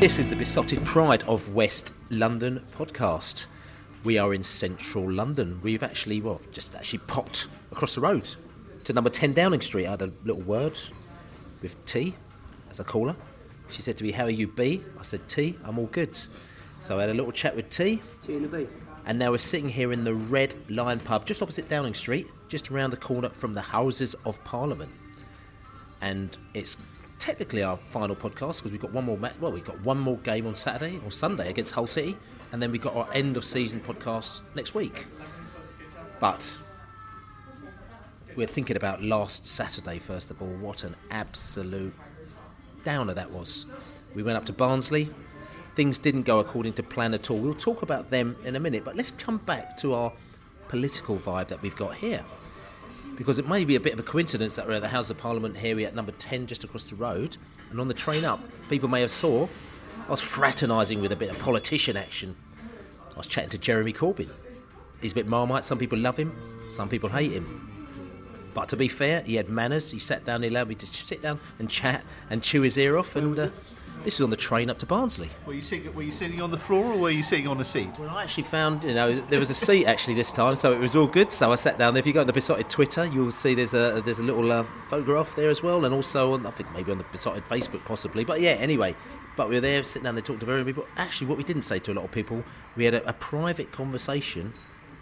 This is the Beesotted Pride of West London podcast. We are in central London. We've actually, well, just actually popped across the road to number 10 Downing Street. I had a little word with T, as I call her. She said to me, How are you, B? I said, T, I'm all good. So I had a little chat with T. T and a B. And now we're sitting here in the Red Lion pub, just opposite Downing Street, just around the corner from the Houses of Parliament. And it's technically our final podcast because we've got one more well, we've got one more game on Saturday or Sunday against Hull City, and then we've got our end of season podcast next week. But we're thinking about last Saturday first of all. What an absolute downer that was. We went up to Barnsley. Things didn't go according to plan at all. We'll talk about them in a minute, but let's come back to our political vibe that we've got here. Because it may be a bit of a coincidence that we're at the House of Parliament here, at number 10 just across the road, and on the train up, people may have saw I was fraternising with a bit of politician action. I was chatting to Jeremy Corbyn. He's a bit marmite, some people love him, some people hate him. But to be fair, he had manners. He sat down, he allowed me to sit down and chat and chew his ear off. And uh, this was on the train up to Barnsley. Were you sitting? Were you sitting on the floor or were you sitting on a seat? Well, I actually found, you know, there was a seat actually this time, so it was all good. So I sat down there. If you go on the Beesotted Twitter, you'll see there's a there's a little uh, photograph there as well, and also on, I think maybe on the Beesotted Facebook possibly. But yeah, anyway, but we were there sitting down there talking to very many people. Actually, what we didn't say to a lot of people, we had a, a private conversation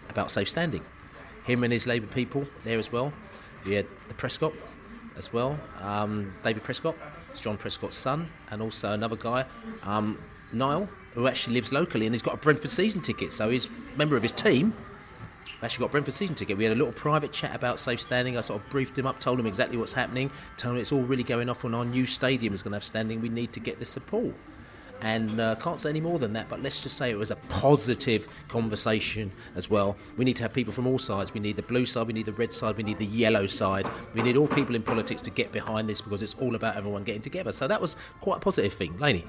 about safe standing. Him and his Labour people there as well. We had the Prescott as well, um, David Prescott, it's John Prescott's son, and also another guy, um, Niall, who actually lives locally and he's got a Brentford season ticket. So he's a member of his team. Actually got Brentford season ticket. We had a little private chat about safe standing. I sort of briefed him up, told him exactly what's happening, told him it's all really going off on our new stadium is going to have standing. We need to get the support. And uh, can't say any more than that, but let's just say it was a positive conversation as well. We need to have people from all sides. We need the blue side, we need the red side, we need the yellow side. We need all people in politics to get behind this because it's all about everyone getting together. So that was quite a positive thing. Laney.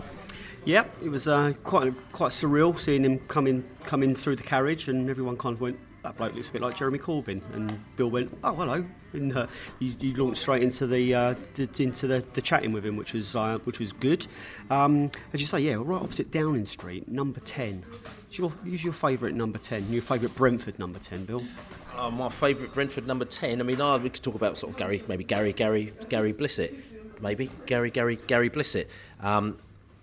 Yeah, it was uh, quite quite surreal seeing him come in, come in through the carriage, and everyone kind of went, "That bloke looks a bit like Jeremy Corbyn." And Bill went, "Oh, hello," and uh, you, you launched straight into the, uh, the into the, the chatting with him, which was uh, which was good. Um, as you say, yeah, right opposite Downing Street, number ten. Who's your, who's your favourite number ten? Your favourite Brentford number ten, Bill? Uh, my favourite Brentford number 10. I mean, uh, we could talk about sort of Gary, maybe Gary, Gary, Gary Blissett. Maybe Gary, Gary, Gary Blissett. Um,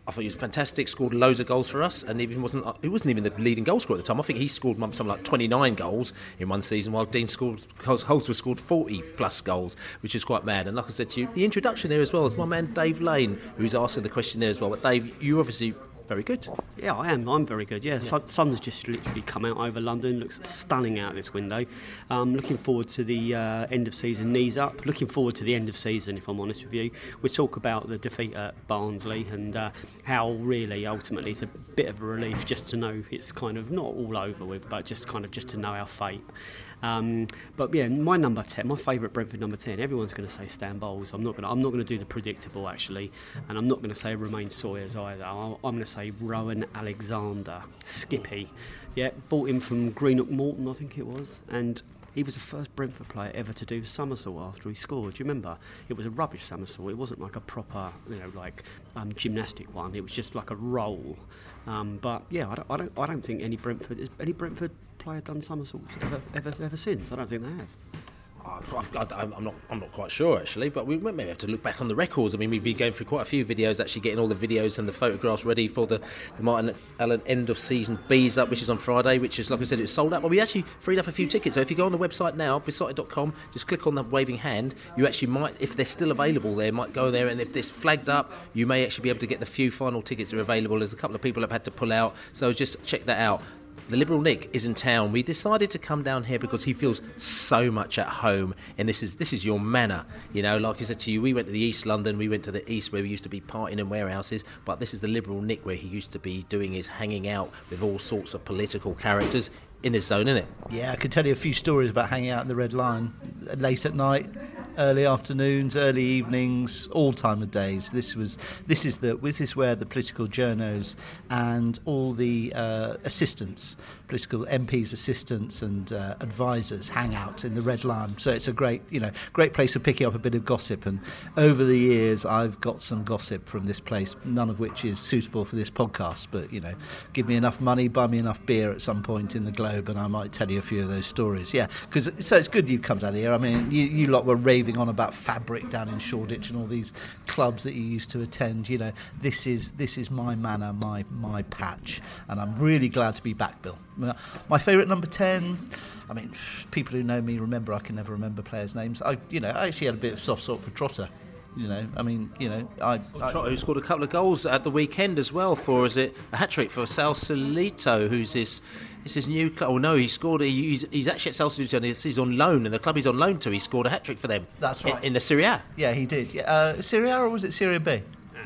I thought he was fantastic. Scored loads of goals for us, and even wasn't uh, he wasn't even the leading goal scorer at the time. I think he scored something like 29 goals in one season, while Dean scored Holdsworth scored 40 plus goals, which is quite mad. And like I said to you, the introduction there as well is my man Dave Lane, who's asking the question there as well. But Dave, you obviously very good. Yeah, I am. I'm very good. Yeah, Sun, sun's just literally come out over London. Looks stunning out this window. Um, looking forward to the uh, end of season. Knees up. Looking forward to the end of season. If I'm honest with you, we talk about the defeat at Barnsley and uh, how really ultimately it's a bit of a relief just to know it's kind of not all over with, but just kind of just to know our fate. Um, but yeah, my number ten, my favourite Brentford number ten. Everyone's going to say Stan Bowles. I'm not going. I'm not going to do the predictable actually, and I'm not going to say Romaine Sawyers either. I'm going to say Rowan Alexander, Skippy. Yeah, bought him from Greenock Morton, I think it was, and he was the first Brentford player ever to do somersault after he scored. Do you remember? It was a rubbish somersault. It wasn't like a proper, you know, like um, gymnastic one. It was just like a roll. Um, but yeah, I don't, I don't, I don't think any Brentford, any Brentford player done somersaults ever, ever, ever since. I don't think they have. I'm not. I'm not quite sure actually, but we may have to look back on the records. I mean, we've been going through quite a few videos, actually getting all the videos and the photographs ready for the, the Martin Allen end of season bees up, which is on Friday. Which is like I said, it's sold out. But we actually freed up a few tickets. So if you go on the website now, beesotted.com, just click on the waving hand. You actually might, if they're still available, there might go there, and if it's flagged up, you may actually be able to get the few final tickets that are available. There's a couple of people have had to pull out, so just check that out the Liberal Nick is in town. We decided to come down here because he feels so much at home, and this is this is your manor. You know, like I said to you, we went to the East London, we went to the East where we used to be partying in warehouses, but this is the Liberal Nick where he used to be doing his hanging out with all sorts of political characters in his zone, isn't it? Yeah, I could tell you a few stories about hanging out in the Red Lion late at night, early afternoons, early evenings, all time of days. This was this is the this is where the political journos and all the uh, assistants, political MPs, assistants and uh, advisors hang out in the Red Lion. So it's a great you know great place for picking up a bit of gossip. And over the years, I've got some gossip from this place, none of which is suitable for this podcast. But you know, give me enough money, buy me enough beer at some point in the globe, and I might tell you a few of those stories. Yeah, because so it's good you've come down here. I mean, you, you lot were raving on about fabric down in Shoreditch and all these clubs that you used to attend. You know, this is this is my manor, my my patch, and I'm really glad to be back, Bill. My favourite number ten. I mean, people who know me remember I can never remember players' names. I, you know, I actually had a bit of soft spot for Trotter. You know, I mean, you know, I, Trotter, who scored a couple of goals at the weekend as well for is it a hat trick for Sausalito, who's his it's his new club. Oh no, he scored. He's, he's actually at Salzburg. He's on loan, and the club he's on loan to, he scored a hat trick for them. That's right. In, in the Serie A. Yeah, he did. Yeah, uh, Serie A or was it Serie B?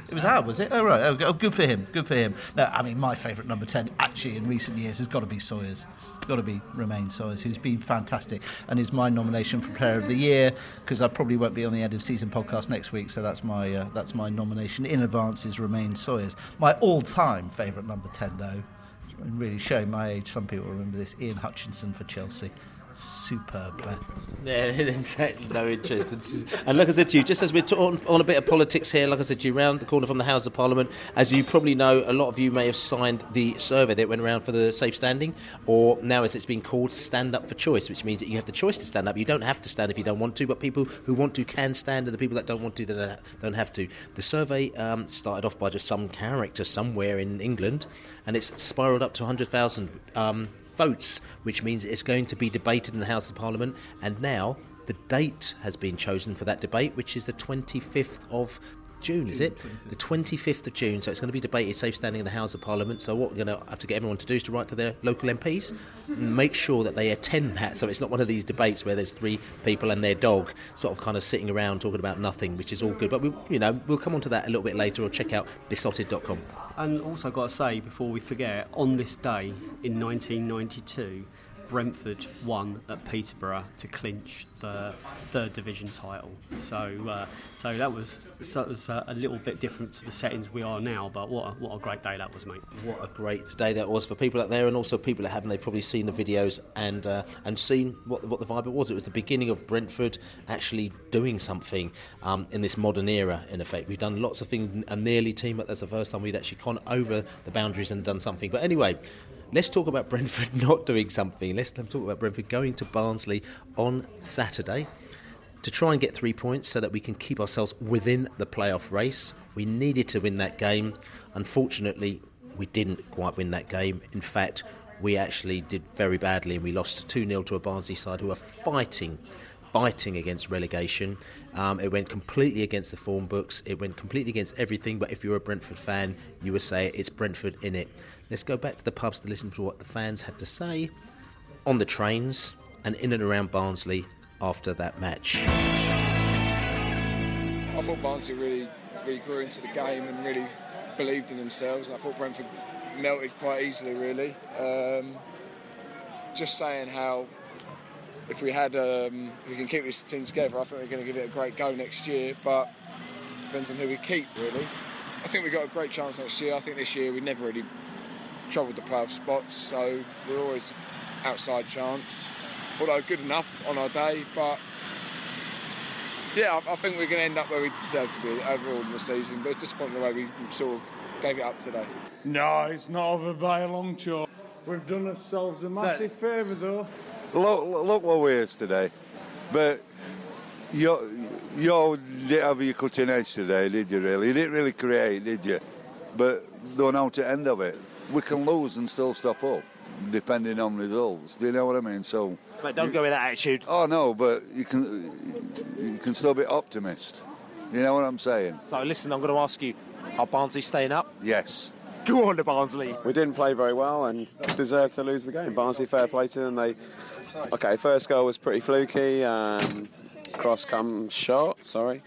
It was A, was it? Oh right. Oh, good for him. Good for him. No, I mean my favourite number ten actually in recent years has got to be Sawyers. Got to be Romaine Sawyers, who's been fantastic, and is my nomination for Player of the Year because I probably won't be on the end of season podcast next week, so that's my uh, that's my nomination in advance is Romaine Sawyers. My all-time favourite number ten though and really showing my age, some people remember this. Ian Hutchinson for Chelsea. Superb player. Yeah, exactly. No interest. and like I said to you, just as we're on, on a bit of politics here, like I said to you, round the corner from the House of Parliament, as you probably know, a lot of you may have signed the survey that went around for the safe standing, or now as it's been called, stand up for choice, which means that you have the choice to stand up. You don't have to stand if you don't want to, but people who want to can stand, and the people that don't want to, that don't have to. The survey um, started off by just some character somewhere in England, and it's spiraled up to 100,000. Um, votes, which means it's going to be debated in the House of Parliament. And now the date has been chosen for that debate, which is the 25th of June, is it? The 25th of June. So it's going to be debated safe standing in the House of Parliament. So what we're going to have to get everyone to do is to write to their local MPs and make sure that they attend that. So it's not one of these debates where there's three people and their dog sort of kind of sitting around talking about nothing, which is all good. But we, you know, we'll come on to that a little bit later or check out beesotted.com. And also got to say before we forget, on this day in 1992 Brentford won at Peterborough to clinch the third division title. So, uh, so that was so that was uh, a little bit different to the settings we are now. But what a, what a great day that was, mate! What a great day that was for people out there, and also people that haven't. They've probably seen the videos and uh, and seen what what the vibe was. It was the beginning of Brentford actually doing something um, in this modern era. In effect, we've done lots of things. A nearly team, but that's the first time we'd actually gone over the boundaries and done something. But anyway, Let's talk about Brentford not doing something. Let's talk about Brentford going to Barnsley on Saturday to try and get three points so that we can keep ourselves within the playoff race. We needed to win that game. Unfortunately, we didn't quite win that game. In fact, we actually did very badly and we lost 2 0 to a Barnsley side who are fighting, fighting against relegation. Um, it went completely against the form books, it went completely against everything. But if you're a Brentford fan, you would say it's Brentford in it. Let's go back to the pubs to listen to what the fans had to say on the trains and in and around Barnsley after that match. I thought Barnsley really, really grew into the game and really believed in themselves. I thought Brentford melted quite easily, really. Um, just saying how if we had, um, if we can keep this team together, I think we're going to give it a great go next year. But depends on who we keep, really. I think we've got a great chance next year. I think this year we never really troubled the playoff spots, so we're always outside chance. Although good enough on our day, but yeah, I, I think we're going to end up where we deserve to be overall in the season. But it's disappointing the way we sort of gave it up today. No, it's not over by a long chalk. We've done ourselves a massive favour though. Look, look what we is today. But you, you didn't have your cutting edge today, did you really? You didn't really create, did you? But don't know to end of it. We can lose and still stop up, depending on results. Do you know what I mean? So. But don't go with that attitude. Oh no, but you can you can still be optimist. You know what I'm saying? So listen, I'm going to ask you: Are Barnsley staying up? Yes. Go on, to Barnsley. We didn't play very well and deserved to lose the game. Barnsley fair play to them. They okay. First goal was pretty fluky. Um, cross comes short. Sorry.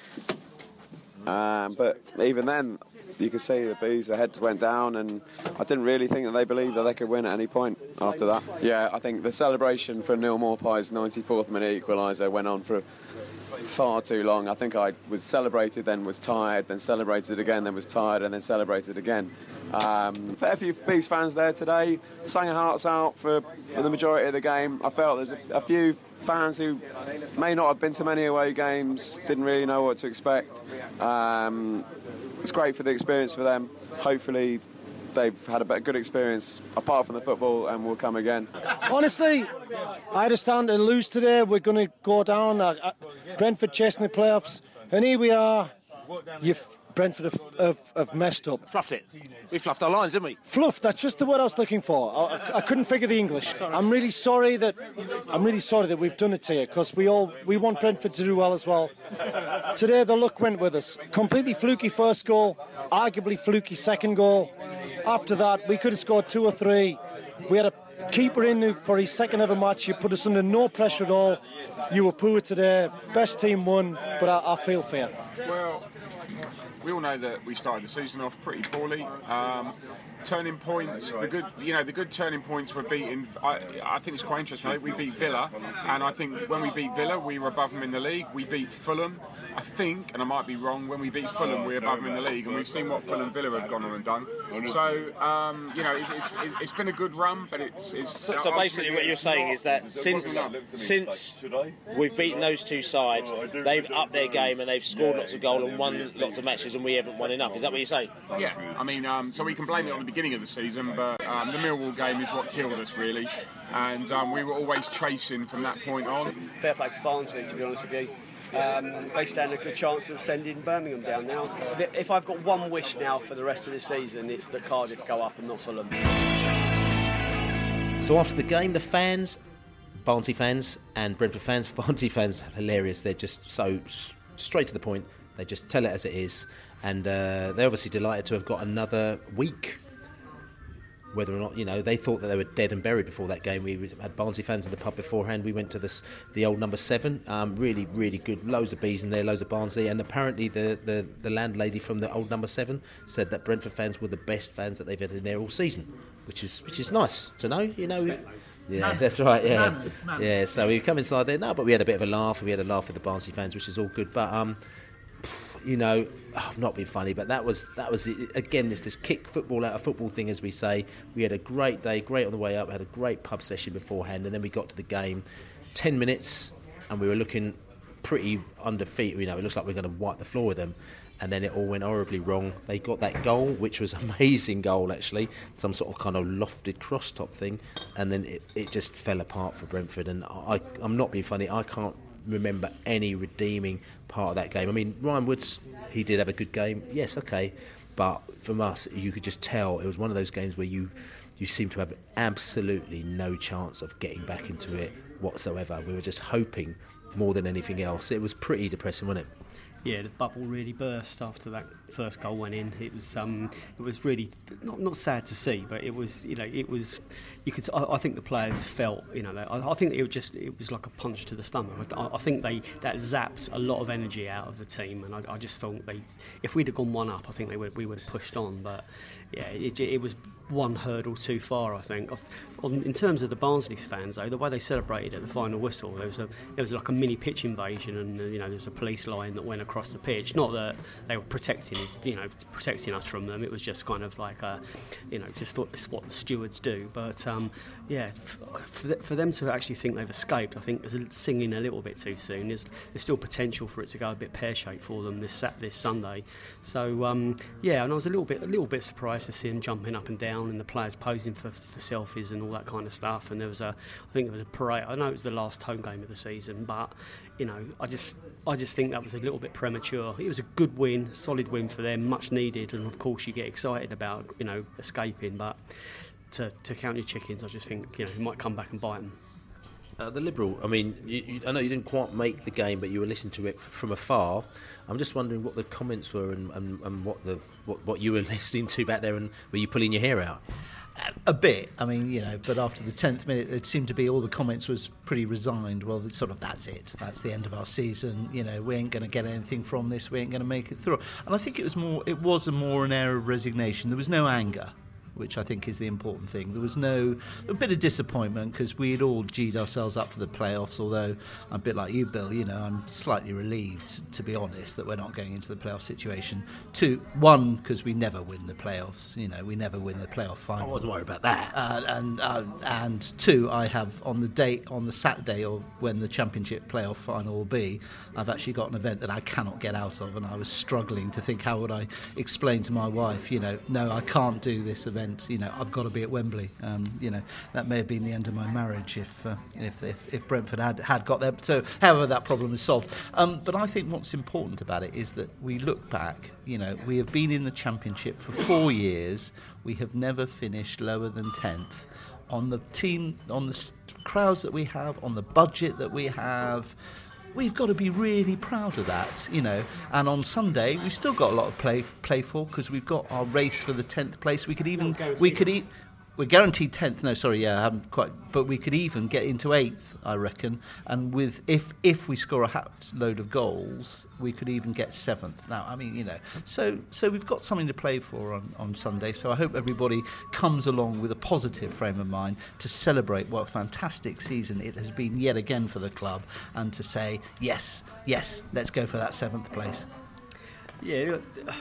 Um, but even then, you could see the bees, the heads went down, and I didn't really think that they believed that they could win at any point after that. Yeah, I think the celebration for Neal Maupay's 94th minute equaliser went on for far too long. I think I was celebrated, then was tired, then celebrated again, then was tired, and then celebrated again. Um, fair few Bees fans there today, sang their hearts out for, for the majority of the game. I felt there's a, a few fans who may not have been to many away games, didn't really know what to expect. Um, it's great for the experience for them. Hopefully, they've had a good experience apart from the football and will come again. Honestly, I understand to lose today. We're going to go down. Brentford the playoffs, and here we are. You've Brentford have, have, have, messed up. Fluffed it. We fluffed our lines, didn't we? Fluffed. That's just the word I was looking for. I, I couldn't figure the English. I'm really sorry that I'm really sorry that we've done it to you because we all we want Brentford to do well as well. Today the luck went with us. Completely fluky first goal, arguably fluky second goal. After that, we could have scored two or three. We had a keeper in for his second ever match. You put us under no pressure at all. You were poor today. Best team won, but I, I feel fair. Well, we all know that we started the season off pretty poorly. Um, turning points, the good, you know, the good turning points were beating. I, I think it's quite interesting. We beat Villa, and I think when we beat Villa, we were above them in the league. We beat Fulham. I think, and I might be wrong, when we beat Fulham, we were above them in the league, and we've seen what Fulham Villa have gone on and done. So, um, you know, it's, it's, it's been a good run, but it's. it's so, so basically, what you're saying is that since since we've beaten those two sides, they've upped their game and they've scored lots of goals and won lots of matches, and we haven't won enough. Is that what you're saying? Yeah, I mean, um, so we can blame it on the beginning of the season, but um, the Millwall game is what killed us really, and um, we were always chasing from that point on. Fair play to Barnsley, to be honest with you. Um, they stand a good chance of sending Birmingham down now. If I've got one wish now for the rest of the season, it's that Cardiff go up and not Fulham. So after the game, the fans, Barnsley fans and Brentford fans, Barnsley fans, hilarious. They're just so straight to the point. They just tell it as it is, and uh, they're obviously delighted to have got another week whether or not you know they thought that they were dead and buried before that game. We had Barnsley fans in the pub beforehand. We went to this the old number seven. Um, really, really good. Loads of bees in there, loads of Barnsley, and apparently the, the the landlady from the old number seven said that Brentford fans were the best fans that they've had in there all season, which is which is nice to know. You know. Yeah, that's right. Yeah, yeah. So we come inside there now, but we had a bit of a laugh. We had a laugh with the Barnsley fans, which is all good. But um, you know, oh, I'm not being funny, but that was that was again. It's this kick football out of football thing, as we say. We had a great day, great on the way up. Had a great pub session beforehand, and then we got to the game. Ten minutes, and we were looking pretty under feet. You know, it looks like we are going to wipe the floor with them. And then it all went horribly wrong. They got that goal, which was amazing goal actually, some sort of kind of lofted cross top thing, and then it, it just fell apart for Brentford. And I, I'm not being funny. I can't remember any redeeming part of that game. I mean, Ryan Woods, he did have a good game. Yes, okay, but from us, you could just tell it was one of those games where you you seem to have absolutely no chance of getting back into it whatsoever. We were just hoping more than anything else. It was pretty depressing, wasn't it? yeah, the bubble really burst after that first goal went in. It was um, it was really not not sad to see, but it was you know it was you could. I, I think the players felt, you know, I, I think it was just it was like a punch to the stomach. I, I think they that zapped a lot of energy out of the team, and I, just thought they, if we'd have gone one up, I think they would we would have pushed on. But yeah, it, it was one hurdle too far, I think. In terms of the Barnsley fans, though, the way they celebrated at the final whistle, there was a there was like a mini pitch invasion, and you know there's a police line that went across the pitch. Not that they were protecting, you know, protecting us from them. It was just kind of like a, you know, just what the stewards do. But um, yeah, for, for them to actually think they've escaped, I think is singing a little bit too soon. There's, there's still potential for it to go a bit pear shaped for them this this Sunday. So um, yeah, and I was a little bit a little bit surprised to see them jumping up and down and the players posing for, for selfies and all that kind of stuff. And there was a, I think there was a parade. I know it was the last home game of the season, but you know, I just I just think that was a little bit premature. It was a good win, solid win for them, much needed, and of course you get excited about you know escaping, but to, to count your chickens, I just think you know you might come back and bite them. Uh, the Liberal, I mean, you, you, I know you didn't quite make the game, but you were listening to it f- from afar. I'm just wondering what the comments were and, and, and what the what, what you were listening to back there, and were you pulling your hair out? A bit, I mean, you know, but after the tenth minute, it seemed to be all the comments was pretty resigned. Well, sort of that's it. That's the end of our season. You know, we ain't going to get anything from this. We ain't going to make it through. And I think it was more. It was a more an air of resignation. There was no anger which I think is the important thing. There was no a bit of disappointment because we had all g'd ourselves up for the playoffs. Although I'm a bit like you, Bill. You know, I'm slightly relieved, to be honest, that we're not going into the playoff situation. Two, one because we never win the playoffs. You know, we never win the playoff final. I wasn't worried about that. Uh, and uh, and two, I have on the date on the Saturday or when the championship playoff final will be, I've actually got an event that I cannot get out of, and I was struggling to think how would I explain to my wife, you know, no, I can't do this event event, you know, I've got to be at Wembley. Um, you know, that may have been the end of my marriage if uh, if, if, if, Brentford had, had got there. So, however, that problem is solved. Um, but I think what's important about it is that we look back. You know, we have been in the Championship for four years. We have never finished lower than tenth. On the team, on the crowds that we have, on the budget that we have we've got to be really proud of that, you know. And on Sunday, we've still got a lot of play play for because we've got our race for the tenth place. We could even we could eat we're guaranteed tenth. No, sorry, yeah, I haven't quite. But we could even get into eighth, I reckon. And with if if we score a hat load of goals, we could even get seventh. Now, I mean, you know, so so we've got something to play for on, on Sunday. So I hope everybody comes along with a positive frame of mind to celebrate what a fantastic season it has been yet again for the club, and to say yes, yes, let's go for that seventh place. Yeah,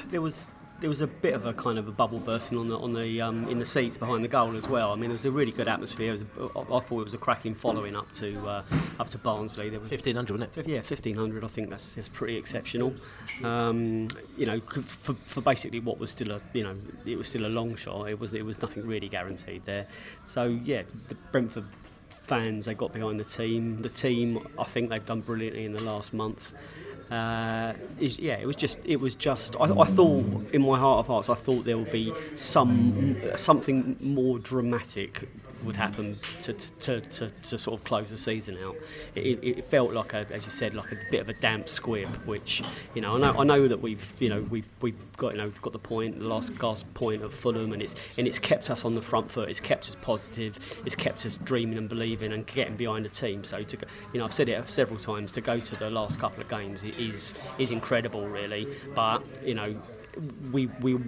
there was there was a bit of a kind of a bubble bursting on the on the um, in the seats behind the goal as well. I mean, it was a really good atmosphere. I thought it was a cracking following up to uh, up to Barnsley. There was fifteen hundred, wasn't it? Yeah, fifteen hundred. I think that's, that's pretty exceptional. Um, you know, for, for basically what was still a you know it was still a long shot. It was it was nothing really guaranteed there. So yeah, the Brentford fans they got behind the team. The team, I think they've done brilliantly in the last month. Uh, is, yeah, it was just it was just. I, I, thought in my heart of hearts, I thought there would be some something more dramatic would happen to, to, to, to, sort of close the season out. It, it, felt like, a, as you said, like a bit of a damp squib. Which you know, I know, I know that we've you know we've we've got you know got the point, the last gasp point of Fulham, and it's and it's kept us on the front foot. It's kept us positive. It's kept us dreaming and believing and getting behind the team. So to you know, I've said it several times. To go to the last couple of games is is incredible, really. But you know we we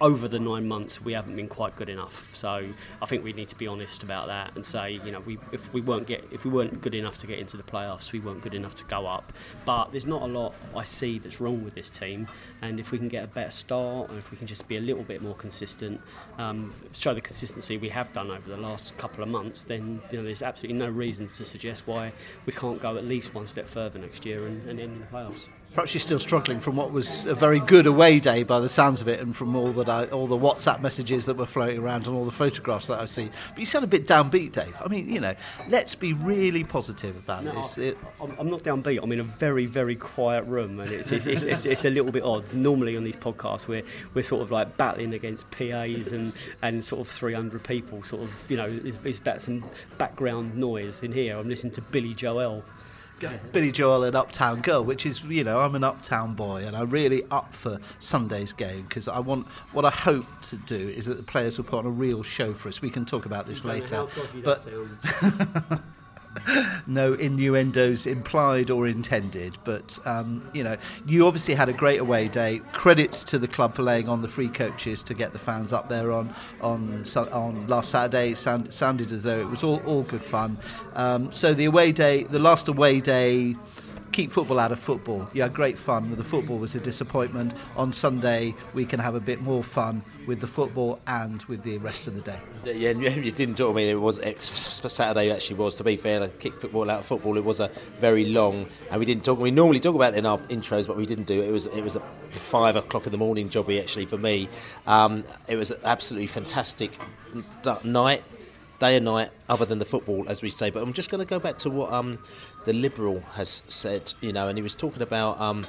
over the nine months we haven't been quite good enough. So I think we need to be honest about that and say you know we if we weren't get if we weren't good enough to get into the playoffs, we weren't good enough to go up. But there's not a lot I see that's wrong with this team, and if we can get a better start and if we can just be a little bit more consistent, um, show the consistency we have done over the last couple of months, then you know, there's absolutely no reason to suggest why we can't go at least one step further next year and, and end in the playoffs. Perhaps you're still struggling from what was a very good away day by the sounds of it, and from all that I, all the WhatsApp messages that were floating around and all the photographs that I've seen. But you sound a bit downbeat, Dave. I mean, you know, let's be really positive about no, this. It, I'm not downbeat. I'm in a very, very quiet room, and it's it's, it's, it's, it's, a little bit odd. Normally on these podcasts, we're we're sort of like battling against PAs and, and sort of 300 people. Sort of, you know, it's, it's about some background noise in here. I'm listening to Billy Joel Billy Joel and Uptown Girl, which is you know I'm an Uptown boy and I'm really up for Sunday's game because I want what I hope to do is that the players will put on a real show for us. We can talk about this later, but. no innuendos implied or intended. But um, you know, you obviously had a great away day. Credits to the club for laying on the free coaches to get the fans up there on on on last Saturday. Sound, sounded as though it was all all good fun. Um, so the away day, the last away day keep football out of football. Yeah, great fun. The football was a disappointment. On Sunday, we can have a bit more fun with the football and with the rest of the day. Yeah, you didn't talk. I mean, it was Saturday. Actually, was to be fair, kick football out of football. It was a very long, and we didn't talk. We normally talk about it in our intros, but we didn't do it. It was it was a five o'clock in the morning jobby actually for me. Um, it was absolutely fantastic night day and night, other than the football, as we say. But I'm just going to go back to what um, the Liberal has said, you know, and he was talking about um,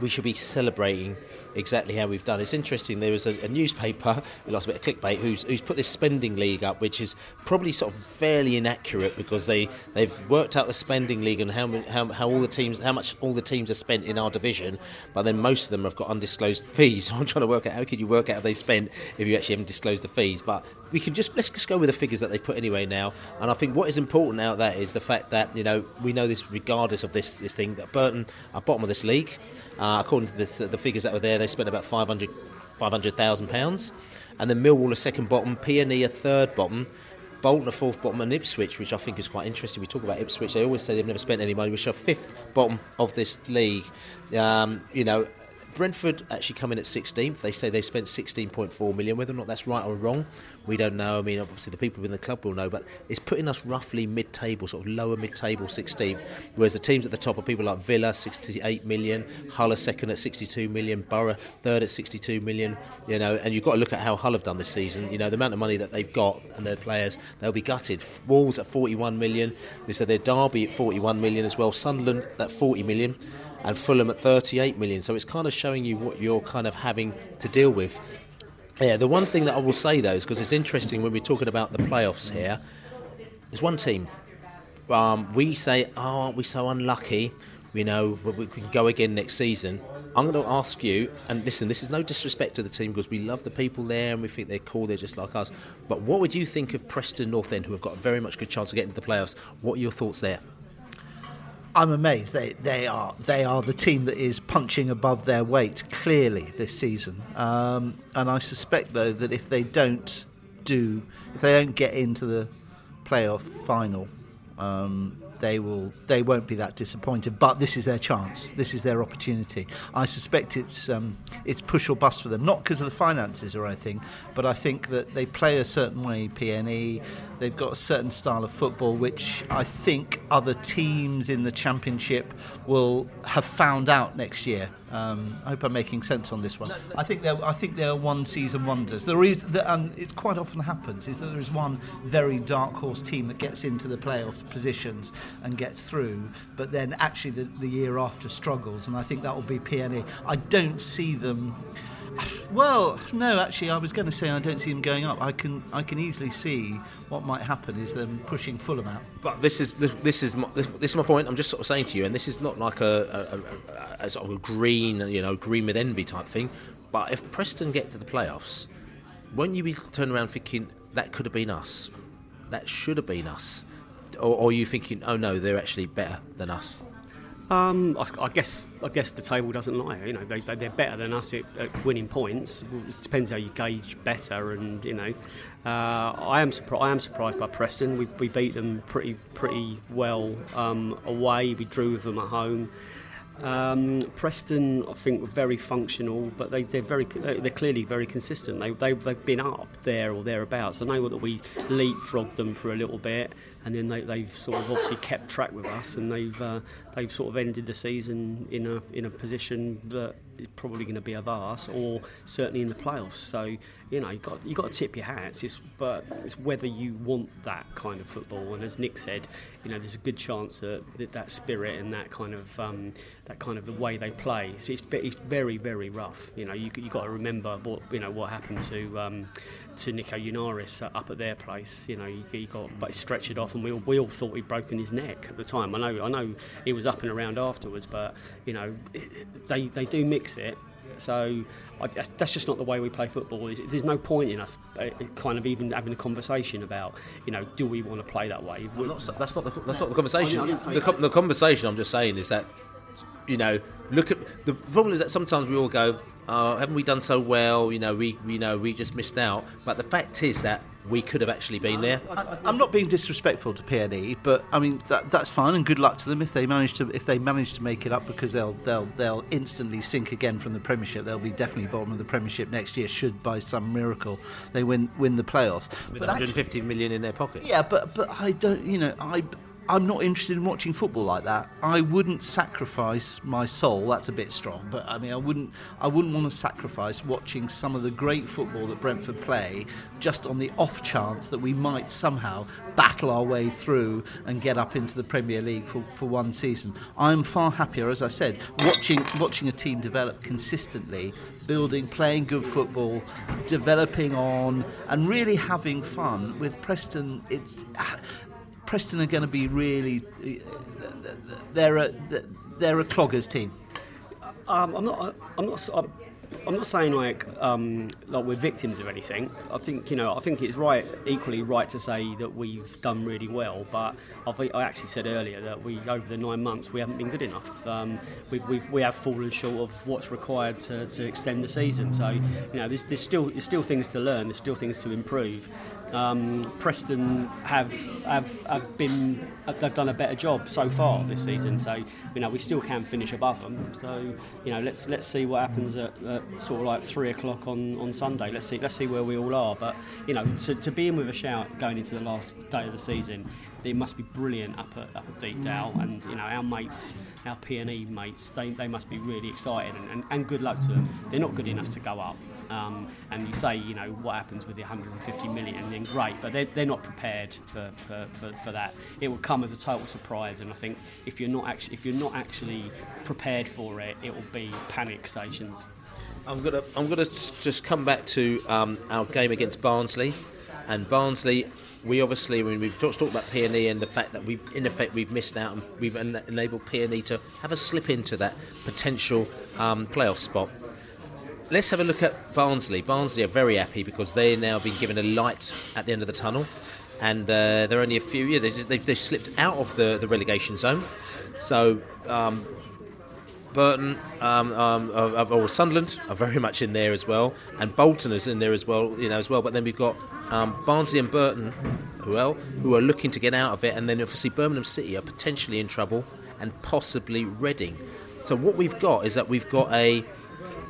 we should be celebrating exactly how we've done. It's interesting. There was a, a newspaper, lost a bit of clickbait, who's, who's put this spending league up, which is probably sort of fairly inaccurate because they they've worked out the spending league and how how, how all the teams how much all the teams are spent in our division, but then most of them have got undisclosed fees. So I'm trying to work out how can you work out how they spent if you actually haven't disclosed the fees. But we can just let's just go with the figures that they've put anyway now. And I think what is important out there is the fact that you know we know this regardless of this this thing that Burton are bottom of this league. Uh, according to the, the, figures that were there, they spent about 500 500,000 pounds, and then Millwall a second bottom, P&E a third bottom. Bolton a fourth bottom and Ipswich, which I think is quite interesting. We talk about Ipswich; they always say they've never spent any money, which are fifth bottom of this league. Um, you know, Brentford actually come in at 16th. They say they've spent 16.4 million. Whether or not that's right or wrong, we don't know. I mean, obviously the people in the club will know, but it's putting us roughly mid-table, sort of lower mid-table 16th. Whereas the teams at the top are people like Villa, 68 million, Hull are second at 62 million, Borough third at 62 million. You know, and you've got to look at how Hull have done this season. You know, the amount of money that they've got and their players, they'll be gutted. Wolves at 41 million. They said their Derby at 41 million as well. Sunderland at 40 million and Fulham at 38 million. So it's kind of showing you what you're kind of having to deal with. Yeah, the one thing that I will say though is because it's interesting when we're talking about the playoffs here. There's one team. Um, we say, oh, aren't we so unlucky? You know, we can go again next season. I'm going to ask you, and listen, this is no disrespect to the team because we love the people there and we think they're cool, they're just like us. But what would you think of Preston North End, who have got a very much good chance of getting to the playoffs? What are your thoughts there? I'm amazed. They they are they are the team that is punching above their weight clearly this season. Um, and I suspect though that if they don't do if they don't get into the playoff final, um, they will they won't be that disappointed. But this is their chance. This is their opportunity. I suspect it's um, it's push or bust for them, not because of the finances or anything, but I think that they play a certain way. PNE, they've got a certain style of football which I think other teams in the championship will have found out next year. Um, I hope I'm making sense on this one. I think they're I think they're one season wonders. There is and it quite often happens is that there is one very dark horse team that gets into the playoff positions and gets through, but then actually the, the year after struggles, and I think that will be PNE. I don't see them. Well, no, actually, I was going to say I don't see them going up. I can, I can easily see what might happen is them pushing Fulham out. But this is this is my, this is my point. I'm just sort of saying to you, and this is not like a, a, a, a sort of a green, you know, green with envy type thing. But if Preston get to the playoffs, won't you be turning around thinking that could have been us? That should have been us or, or are you thinking, oh no, they're actually better than us? Um, I, I, guess I guess the table doesn't lie. You know, they, they, are better than us at, at, winning points. It depends how you gauge better, and you know, uh, I am surprised. I am surprised by Preston. We, we beat them pretty pretty well um, away. We drew with them at home. Um, Preston, I think, were very functional, but they, they're very they're clearly very consistent. They, they, they've been up there or thereabouts. I know that we leapfrogged them for a little bit, and then they, they've sort of obviously kept track with us, and they've uh, they've sort of ended the season in a in a position that is probably going to be of us, or certainly in the playoffs. So you know you got you got to tip your hats. It's, but it's whether you want that kind of football. And as Nick said, you know, there's a good chance that that, that spirit and that kind of um, that kind of the way they play, so it's, it's very very rough. You know, you you got to remember what you know what happened to. Um, to Nico Yennaris up at their place, you know, he, he got but stretched it off, and we all, we all thought he'd broken his neck at the time. I know, I know, he was up and around afterwards, but you know, they they do mix it. So I, that's just not the way we play football. There's no point in us uh, kind of even having a conversation about, you know, do we want to play that way? Not, that's not the that's not the conversation. The, the conversation I'm just saying is that, you know, look at the problem is that sometimes we all go, oh, haven't we done so well? You know, we you know we just missed out. But the fact is that we could have actually been there. I, I'm not being disrespectful to PNE, but I mean that, that's fine and good luck to them if they manage to if they manage to make it up because they'll they'll they'll instantly sink again from the Premiership. They'll be definitely bottom of the Premiership next year should by some miracle they win win the playoffs. With But 150 million in their pocket. Yeah, but but I don't. You know, I I'm not interested in watching football like that. I wouldn't sacrifice my soul. That's a bit strong, but I mean, I wouldn't. I wouldn't want to sacrifice watching some of the great football that Brentford play just on the off chance that we might somehow battle our way through and get up into the Premier League for, for one season. I'm far happier, as I said, watching watching a team develop consistently, building, playing good football, developing on, and really having fun with Preston. It. Preston are going to be really. They're a they're a cloggers team. Um, I'm not. I'm not. I'm, I'm not saying like um, like we're victims of anything. I think you know. I think it's right, equally right to say that we've done really well. But I've, I actually said earlier that we over the nine months we haven't been good enough. Um, we've, we've we have fallen short of what's required to, to extend the season. So you know, there's, there's still there's still things to learn. There's still things to improve. Um, Preston have have have been they've done a better job so far this season. So you know we still can finish above them. So you know let's let's see what happens at, at sort of like three o'clock on, on Sunday. Let's see let's see where we all are. But you know to, to be in with a shout going into the last day of the season. It must be brilliant up at, up at Deepdale, and you know our mates, our P and E mates, they, they must be really excited, and, and, and good luck to them. They're not good enough to go up, um, and you say, you know, what happens with the 150 million, then great, but they're, they're not prepared for, for, for, for that. It will come as a total surprise, and I think if you're not actually if you're not actually prepared for it, it will be panic stations. I'm gonna I'm gonna just come back to um, our game against Barnsley, and Barnsley. We obviously when we've talked, talked about P&E and the fact that we in effect we've missed out and we've en- enabled P&E to have a slip into that potential um, playoff spot. Let's have a look at Barnsley. Barnsley are very happy because they've now been given a light at the end of the tunnel, and uh, they're only a few. Yeah, they, they've, they've slipped out of the, the relegation zone. So um, Burton um, um, of, or Sunderland are very much in there as well, and Bolton is in there as well, you know, as well. But then we've got um, Barnsley and Burton, who well, who are looking to get out of it, and then obviously Birmingham City are potentially in trouble, and possibly Reading. So what we've got is that we've got a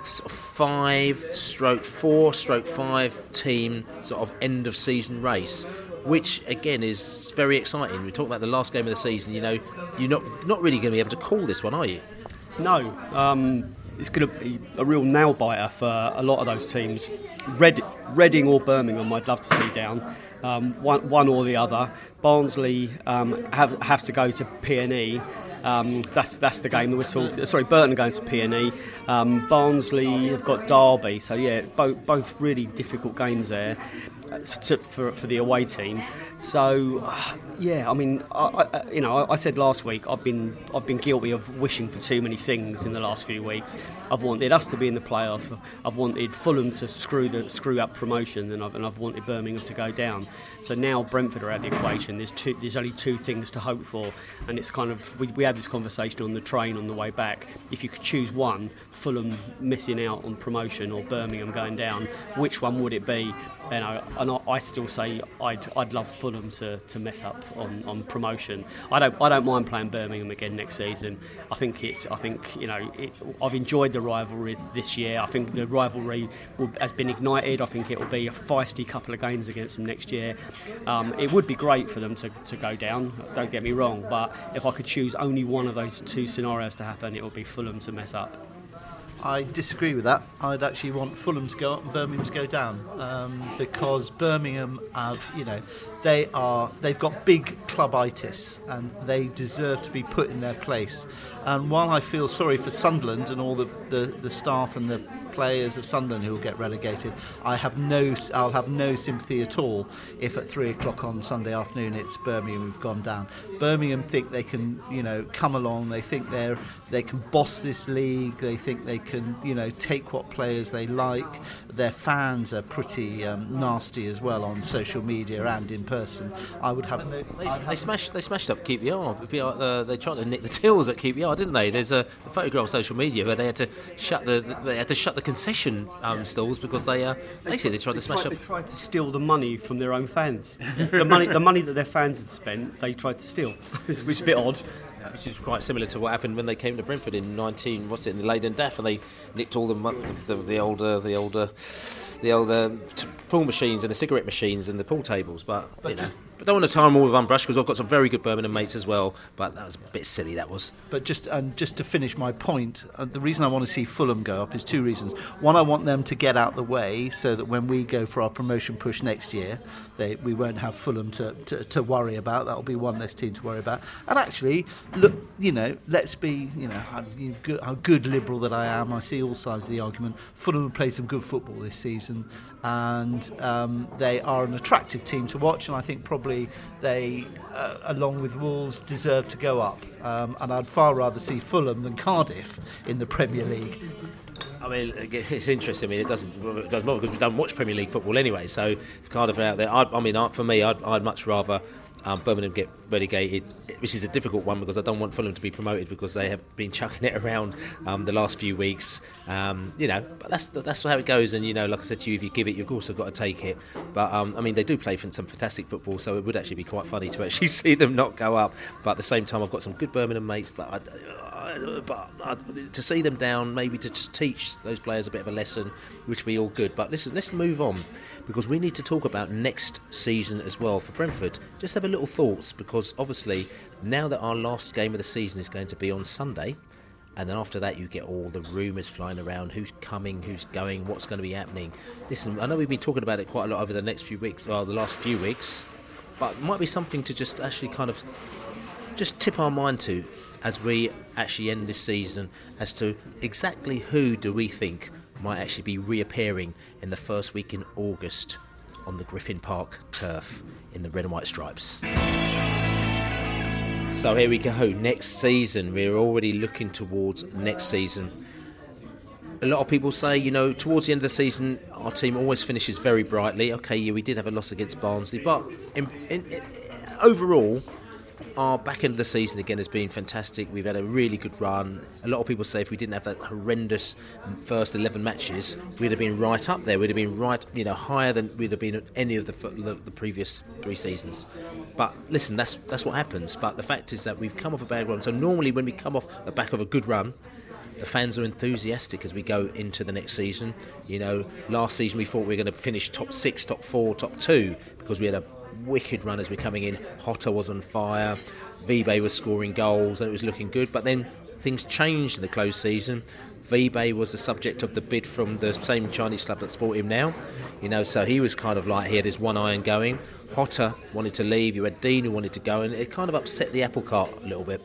sort of five stroke four stroke five team sort of end of season race which again is very exciting we talked about the last game of the season you know you're not not really going to be able to call this one are you No, um, it's going to be a real nail biter for a lot of those teams. Red, Reading or Birmingham, I'd love to see down. Um, one, one or the other. Barnsley um, have have to go to P and E. Um, that's that's the game that we're talking. Sorry, Burton are going to P and E. Um, Barnsley have got Derby. So yeah, both both really difficult games there uh, to, for for the away team. So uh, yeah, I mean, I, I, you know, I, I said last week I've been I've been guilty of wishing for too many things in the last few weeks. I've wanted us to be in the playoffs. I've wanted Fulham to screw the screw up promotion, and I've, and I've wanted Birmingham to go down. So now Brentford are out the equation. There's two. There's only two things to hope for, and it's kind of we, we had this conversation on the train on the way back. If you could choose one, Fulham missing out on promotion or Birmingham going down, which one would it be? You know, and I, I still say I'd, I'd love Fulham to, to mess up on, on promotion. I don't I don't mind playing Birmingham again next season. I think it's I think you know it, I've enjoyed the rivalry this year. I think the rivalry will, has been ignited. I think it will be a feisty couple of games against them next year. Um, it would be great for them to, to go down. Don't get me wrong, but if I could choose only one of those two scenarios to happen, it would be Fulham to mess up. I disagree with that. I'd actually want Fulham to go up and Birmingham to go down um, because Birmingham, you know, they are they've got big clubitis and they deserve to be put in their place. And while I feel sorry for Sunderland and all the, the, the staff and the players of Sunderland who will get relegated. I have no, I'll have no sympathy at all if at three o'clock on Sunday afternoon it's Birmingham who've gone down. Birmingham think they can, you know, come along. They think they're they can boss this league. They think they can, you know, take what players they like. Their fans are pretty um, nasty as well on social media and in person. I would have. They, they smashed they smashed up QPR. Uh, they tried to nick the tills at Didn't they? There's a, a photograph on social media where they had to shut the they had to shut the concession um, stalls because they uh, basically they tried to smash tried, up. They tried to steal the money from their own fans. the money, the money that their fans had spent, they tried to steal, which is a bit odd. Which is quite similar to what happened when they came to Brentford in 19, what's it, in the Leyland DAF, and they nicked all the the, the older the older the older t- pool machines and the cigarette machines and the pool tables. But, but you know, but don't want to tie them all with one brush because I've got some very good Birmingham mates as well. But that was a bit silly. That was. But just and just to finish my point, uh, the reason I want to see Fulham go up is two reasons. One, I want them to get out the way so that when we go for our promotion push next year, they, we won't have Fulham to, to, to worry about. That'll be one less team to worry about. And actually, look, you know, let's be, you know, how good, how good liberal that I am. I see all sides of the argument. Fulham have played some good football this season, and um, they are an attractive team to watch. And I think probably they, uh, along with Wolves, deserve to go up. Um, and I'd far rather see Fulham than Cardiff in the Premier League. I mean, it's interesting. I mean, it doesn't it doesn't matter because we don't watch Premier League football anyway. So if Cardiff are out there, I'd, I mean, for me, I'd, I'd much rather um, Birmingham get relegated, which is a difficult one because I don't want Fulham to be promoted because they have been chucking it around um, the last few weeks. Um, you know, but that's that's how it goes. And you know, like I said to you, if you give it, you've also got to take it. But um, I mean, they do play some fantastic football, so it would actually be quite funny to actually see them not go up. But at the same time, I've got some good Birmingham mates, but. I, but to see them down, maybe to just teach those players a bit of a lesson, which would be all good. But listen, let's move on because we need to talk about next season as well for Brentford. Just have a little thoughts because obviously now that our last game of the season is going to be on Sunday, and then after that you get all the rumours flying around who's coming who's going what's going to be happening listen i know we've been talking about it quite a lot over the next few weeks well the last few weeks but it might be something to just actually kind of just tip our mind to as we actually end this season as to exactly who do we think might actually be reappearing in the first week in August on the Griffin Park turf in the red and white stripes. So here we go. Next season, we're already looking towards next season. A lot of people say, you know, towards the end of the season, our team always finishes very brightly. Okay, yeah, we did have a loss against Barnsley, but in, in, in, overall, our back end of the season again has been fantastic. We've had a really good run. A lot of people say if we didn't have that horrendous first 11 matches, we'd have been right up there. We'd have been right, you know, higher than we'd have been at any of the, the, the previous three seasons. But listen, that's that's what happens. But the fact is that we've come off a bad run. So normally when we come off the back of a good run, the fans are enthusiastic as we go into the next season. You know, last season we thought we were going to finish top six, top four, top two because we had a wicked runners were coming in. Hogan was on fire. Vibe was scoring goals and it was looking good. But then things changed in the close season. Vibe was the subject of the bid from the same Chinese club that bought him now. You know, so he was kind of like he had his one iron going. Hogan wanted to leave. You had Dean who wanted to go, and it kind of upset the apple cart a little bit.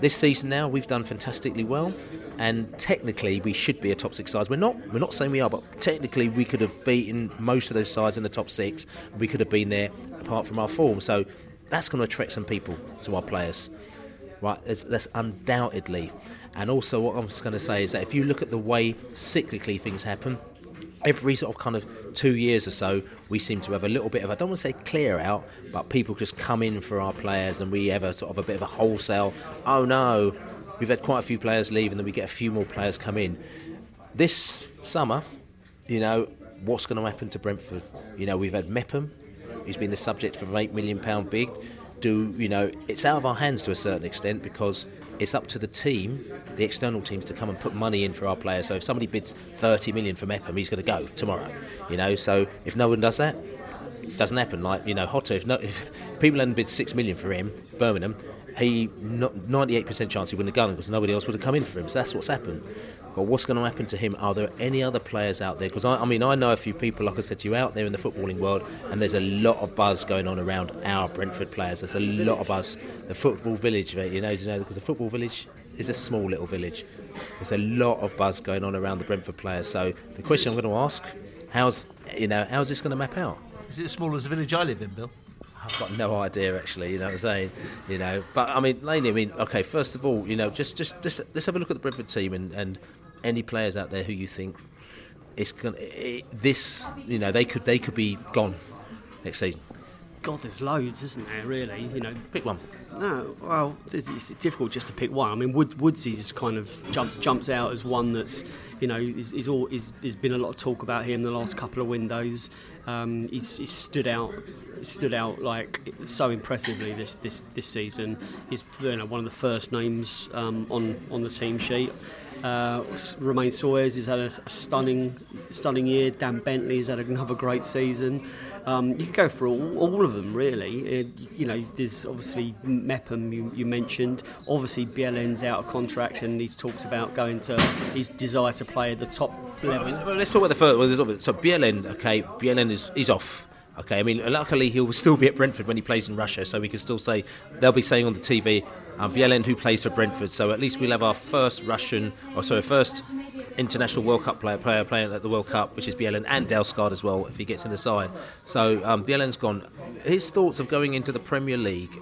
This season now we've done fantastically well, and technically we should be a top six side. We're not. We're not saying we are, but technically we could have beaten most of those sides in the top six. We could have been there apart from our form. So that's going to attract some people to our players, right? That's, that's undoubtedly. And also, what I'm just going to say is that if you look at the way cyclically things happen, every sort of kind of two years or so, we seem to have a little bit of, I don't want to say clear out, but people just come in for our players and we have a sort of a bit of a wholesale, oh no, we've had quite a few players leave and then we get a few more players come in. This summer, you know, what's going to happen to Brentford? You know, we've had Mepham, who's been the subject of an £8 million bid. Do, you know, it's out of our hands to a certain extent because it's up to the team, the external teams, to come and put money in for our players. So if somebody bids 30 million for Mepham, he's going to go tomorrow. You know, so if no one does that, it doesn't happen. Like you know, Jota. If, no, if people hadn't bid six million for him, Birmingham, he ninety eight percent chance he win the gun because nobody else would have come in for him. So that's what's happened. But what's going to happen to him? Are there any other players out there? Because I, I, mean, I know a few people, like I said to you, out there in the footballing world, and there's a lot of buzz going on around our Brentford players. There's a lot of buzz. The football village, you know, you know, because the football village is a small little village. There's a lot of buzz going on around the Brentford players. So the question I'm going to ask, how's you know, how's this going to map out? Is it as small as the village I live in, Bill? I've got no idea actually. You know what I'm saying? You know, but I mean, Laney. I mean, okay. First of all, you know, just just just let's have a look at the Brentford team and, and any players out there who you think it's gonna, it, this, you know, they could they could be gone next season. God, there's loads, isn't there? Really, you know. Pick one. No, well, it's, it's difficult just to pick one. I mean, Wood, Woodsy's kind of jump, jumps out as one that's, you know, is, is all is, there's been a lot of talk about him the last couple of windows. Um, he's, he's stood out, stood out like so impressively this this, this season. He's you know one of the first names um, on on the team sheet. Uh, Romaine Sawyers has had a, stunning, stunning year. Dan Bentley has had another great season. Um, you can go for all, all of them, really. Uh, you know, there's obviously Mepham you, you, mentioned. Obviously, Bjelland's out of contract and he's talked about going to his desire to play at the top level. Well, let's talk about the first. Well, so Bjelland, okay, Bjelland is is off. Okay, I mean, luckily he'll still be at Brentford when he plays in Russia, so we can still say they'll be saying on the TV Bjelland, who plays for Brentford. So at least we'll have our first Russian, or sorry, first international World Cup player, player playing at the World Cup, which is Bjelland and Dalsgaard as well, if he gets in the side. So um, Bjelland's gone. His thoughts of going into the Premier League?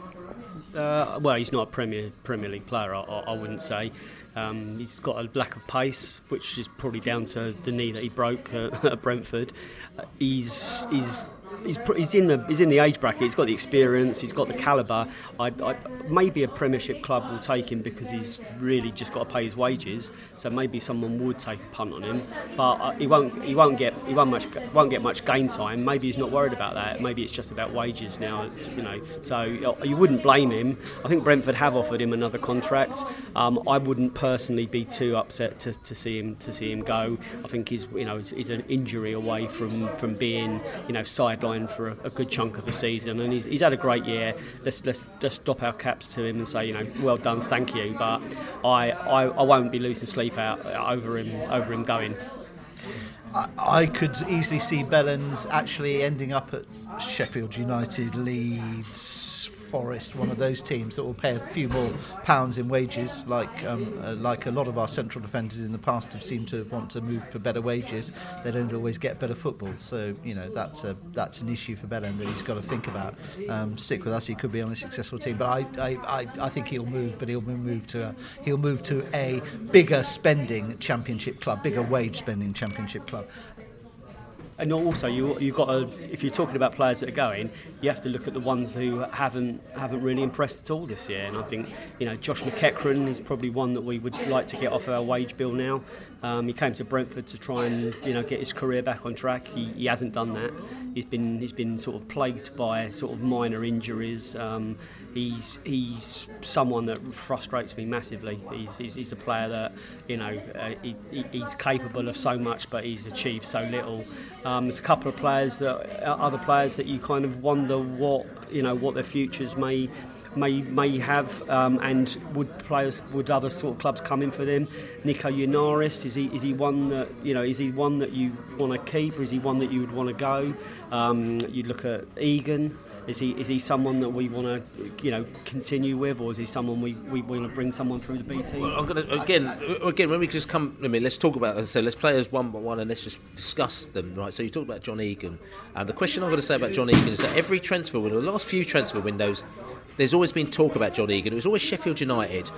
Uh, well, he's not a Premier Premier League player, I, I wouldn't say. Um, he's got a lack of pace, which is probably down to the knee that he broke uh, at Brentford. Uh, he's he's he's, he's in the he's in the age bracket. He's got the experience. He's got the calibre. I, I, maybe a Premiership club will take him because he's really just got to pay his wages. So maybe someone would take a punt on him, but uh, he won't. He won't get. He won't much. Won't get much game time. Maybe he's not worried about that. Maybe it's just about wages now. You know. So you wouldn't blame him. I think Brentford have offered him another contract. Um, I wouldn't personally be too upset to, to see him to see him go. I think he's you know he's, he's an injury away from from being you know sidelined for a, a, good chunk of the season, and he's, he's had a great year. Let's let's just stop our caps to him and say, you know, well done, thank you. But I I, I won't be losing sleep out over him over him going. I, could easily see Bjelland's actually ending up at Sheffield United, Leeds. Forest, one of those teams that will pay a few more pounds in wages, like um, uh, like a lot of our central defenders in the past have seemed to want to move for better wages. They don't always get better football, so you know that's a that's an issue for Bjelland that he's got to think about. Um, stick with us, he could be on a successful team, but I, I, I, I think he'll move, but he'll move to a he'll move to a bigger spending championship club, bigger wage spending championship club and also you you got to if you're talking about players that are going, you have to look at the ones who haven't haven't really impressed at all this year. And I think you know Josh McEachran is probably one that we would like to get off our wage bill now. Um, he came to Brentford to try and you know get his career back on track. He, he hasn't done that. He's been he's been sort of plagued by sort of minor injuries. Um, he's he's someone that frustrates me massively. He's, he's, he's a player that you know uh, he, he's capable of so much, but he's achieved so little. Um, there's a couple of players that uh, other players that you kind of wonder what you know what their futures may may may have, um, and would players would other sort of clubs come in for them? Nico Yennaris is he is he one that you know is he one that you want to keep, or is he one that you would want to go? Um, you look at Egan. Is he is he someone that we want to you know continue with, or is he someone we, we want to bring someone through the B team? Well, I'm gonna again again when we just come. I mean, let's talk about so let's play as one by one and let's just discuss them. Right. So you talked about John Egan, and the question I'm going to say about John Egan is that every transfer window, the last few transfer windows, there's always been talk about John Egan. It was always Sheffield United.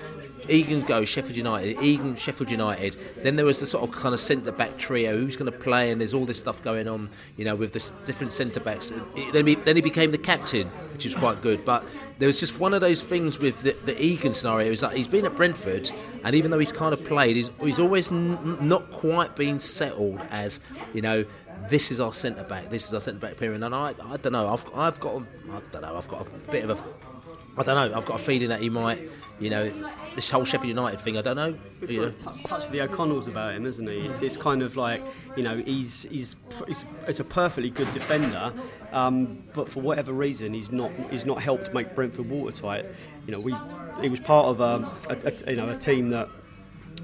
Egan goes Sheffield United. Egan Sheffield United. Then there was the sort of kind of centre back trio. Who's going to play? And there's all this stuff going on. You know, with the different centre backs. Then he, then he became the captain, which is quite good. But there was just one of those things with the, the Egan scenario. Is that he's been at Brentford, and even though he's kind of played, he's, he's always n- not quite been settled as you know this is our centre back, this is our centre back period. And I, I don't know, I've, I've got, I don't know, I've got a bit of a I don't know. I've got a feeling that he might You know, this whole Sheffield United thing, I don't know. He's you know. got a t- touch of the O'Connells about him, isn't he? It's, it's kind of like, you know, he's he's he's, he's a perfectly good defender, um, but for whatever reason, he's not he's not helped make Brentford watertight. You know, we he was part of a, a, a you know a team that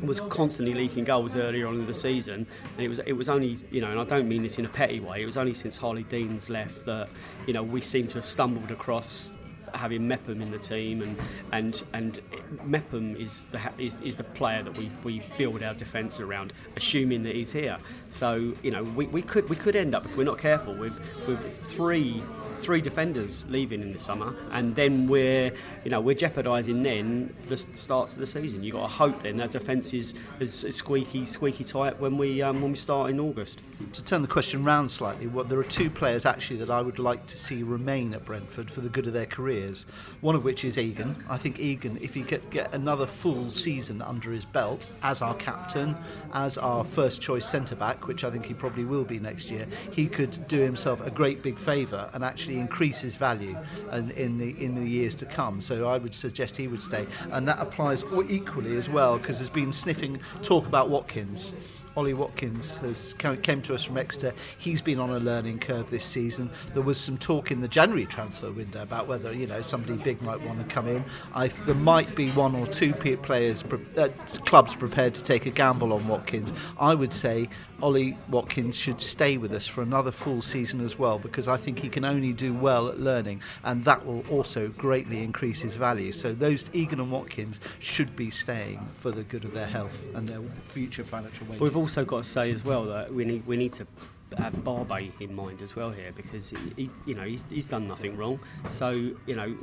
was constantly leaking goals earlier on in the season, and it was it was only you know, and I don't mean this in a petty way. It was only since Harlee Dean's left that you know we seem to have stumbled across having Mepham in the team, and and and Mepham is the is, is the player that we, we build our defence around, assuming that he's here. So you know we, we could we could end up if we're not careful with with three three defenders leaving in the summer, and then we're you know we're jeopardising then the starts of the season. You have got to hope then that defence is, is, squeaky squeaky tight when we um, when we start in August. To turn the question round slightly, what there are two players actually that I would like to see remain at Brentford for the good of their careers. One of which is Egan. I think Egan, if he could get another full season under his belt as our captain, as our first choice centre back, which I think he probably will be next year, he could do himself a great big favour and actually increase his value in, in the in the years to come. So I would suggest he would stay, and that applies equally as well because there's been sniffing talk about Watkins. Ollie Watkins has come, came to us from Exeter. He's been on a learning curve this season. There was some talk in the January transfer window about whether you know somebody big might want to come in. I, there might be one or two players, uh, clubs prepared to take a gamble on Watkins. I would say Ollie Watkins should stay with us for another full season as well because I think he can only do well at learning, and that will also greatly increase his value. So those Egan and Watkins should be staying for the good of their health and their future financial wages. We've also got to say as well that we need we need to have Barbet in mind as well here because he, he you know he's, he's done nothing wrong. So you know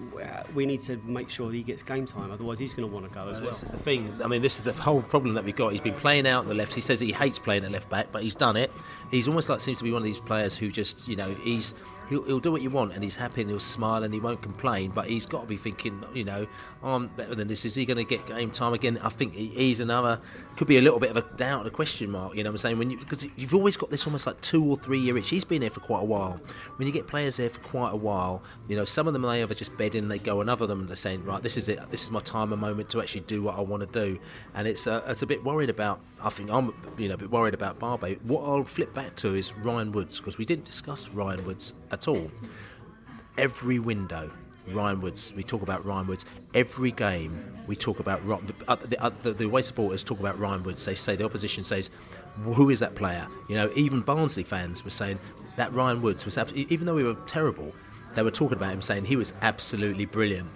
we need to make sure that he gets game time. Otherwise, he's going to want to go as uh, well. This is the thing. I mean, this is the whole problem that we've got. He's been playing out the left. He says he hates playing at left back, but he's done it. He's almost like seems to be one of these players who just, you know, he's he'll, he'll do what you want and he's happy and he'll smile and he won't complain. But he's got to be thinking, you know, I'm better than this. Is he going to get game time again? I think he, he's another. Could be a little bit of a doubt, a question mark. You know what I'm saying? When you because you've always got this almost like two or three year itch. He's been there for quite a while. When you get players there for quite a while, you know, some of them they ever just bed in, they go, and other them they're saying, right, this is it. This is my time and moment to actually do what I want to do. And it's uh, it's a bit worried about. I think I'm you know a bit worried about Barbet. What I'll flip back to is Ryan Woods because we didn't discuss Ryan Woods at all. Every window. Ryan Woods. We talk about Ryan Woods every game. We talk about uh, the, uh, the, the supporters talk about Ryan Woods. They say the opposition says, "Who is that player?" You know, even Barnsley fans were saying that Ryan Woods was abs- even though we were terrible, they were talking about him saying he was absolutely brilliant.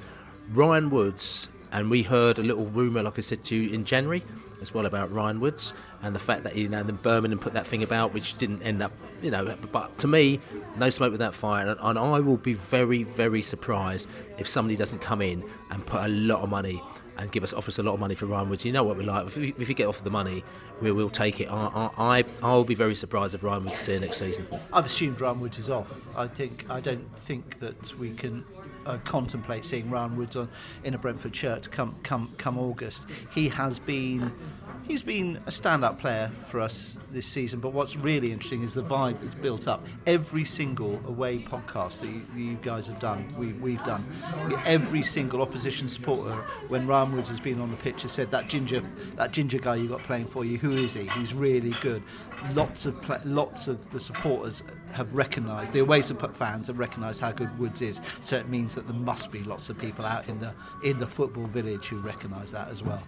Ryan Woods, and we heard a little rumor, like I said to you in January, as well about Ryan Woods and the fact that you know then Birmingham put that thing about, which didn't end up, you know. But to me, no smoke without fire, and, and I will be very, very surprised if somebody doesn't come in and put a lot of money and give us offer us a lot of money for Ryan Woods. You know what we like. If we, if you get offered the money, we will take it. I, I, I'll be very surprised if Ryan Woods is here next season. I've assumed Ryan Woods is off. I think I don't think that we can uh, contemplate seeing Ryan Woods on in a Brentford shirt come come come August. He has been he's been a stand-up player for us this season. But what's really interesting is the vibe that's built up. Every single away podcast that you, you guys have done, we, we've done. Every single opposition supporter, when Ryan Woods has been on the pitch, has said that ginger that ginger guy you got playing for you. Who is he? He's really good. Lots of pla lots of the supporters have recognised the away support fans have recognised how good Woods is. So it means that there must be lots of people out in the in the football village who recognise that as well.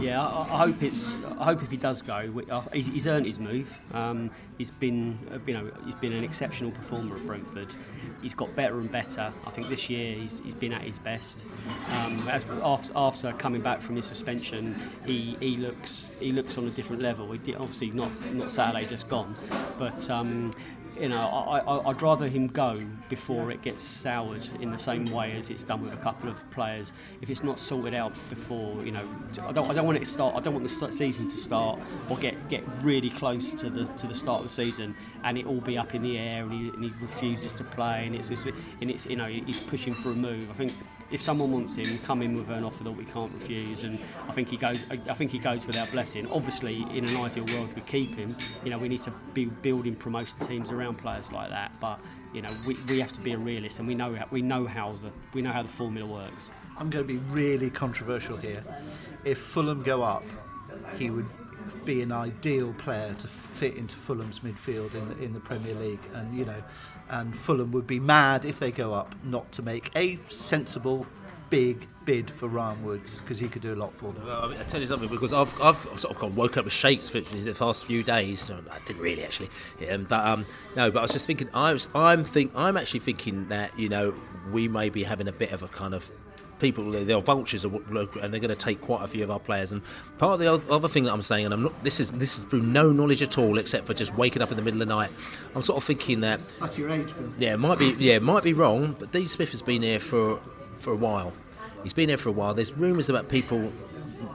Yeah, I, I hope it's. I hope if he does go, uh, he's, he's earned his move. Um, he's been, uh, you know, he's been an exceptional performer at Brentford. He's got better and better. I think this year he's, he's been at his best. Um, as, after, after coming back from his suspension, he, he looks he looks on a different level. He did, obviously not not Saturday just gone, but. Um, you know, I, I'd rather him go before it gets soured in the same way as it's done with a couple of players. If it's not sorted out before, you know, I don't, I don't want it to start. I don't want the season to start or get, get really close to the to the start of the season and it all be up in the air and he, and he refuses to play and it's just, and it's you know he's pushing for a move. I think if someone wants him, come in with an offer that we can't refuse, and I think he goes. I think he goes with our blessing. Obviously, in an ideal world, we keep him. You know, we need to be building promotion teams around players like that. But you know, we, we have to be a realist, and we know we know how the we know how the formula works. I'm going to be really controversial here. If Fulham go up, he would be an ideal player to fit into Fulham's midfield in the, in the Premier League, and you know, and Fulham would be mad if they go up not to make a sensible big bid for Ryan Woods because he could do a lot for them. I, mean, I tell you something because I've, I've sort of gone, woke up with shakes for the past few days. I didn't really actually, um, but um, no. But I was just thinking. I was. I'm think. I'm actually thinking that you know we may be having a bit of a kind of people they're vultures and they're going to take quite a few of our players. And part of the other thing that I'm saying and I'm not this is this is through no knowledge at all except for just waking up in the middle of the night I'm sort of thinking that at your age Bill. yeah it might be yeah it might be wrong but Dean Smith has been here for for a while. He's been here for a while. There's rumours about people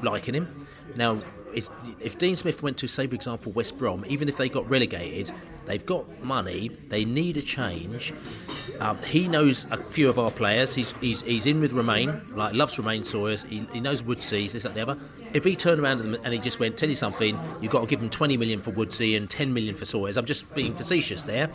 liking him. Now if Dean Smith went to, say, for example, West Brom, even if they got relegated, they've got money, they need a change. Um, he knows a few of our players. He's, he's, he's in with Romaine, like loves Romaine Sawyers. He, he knows Woodseas, this, that, the other. If he turned around and he just went, tell you something, you've got to give him 20 million for Woodsey and 10 million for Sawyers. I'm just being facetious there.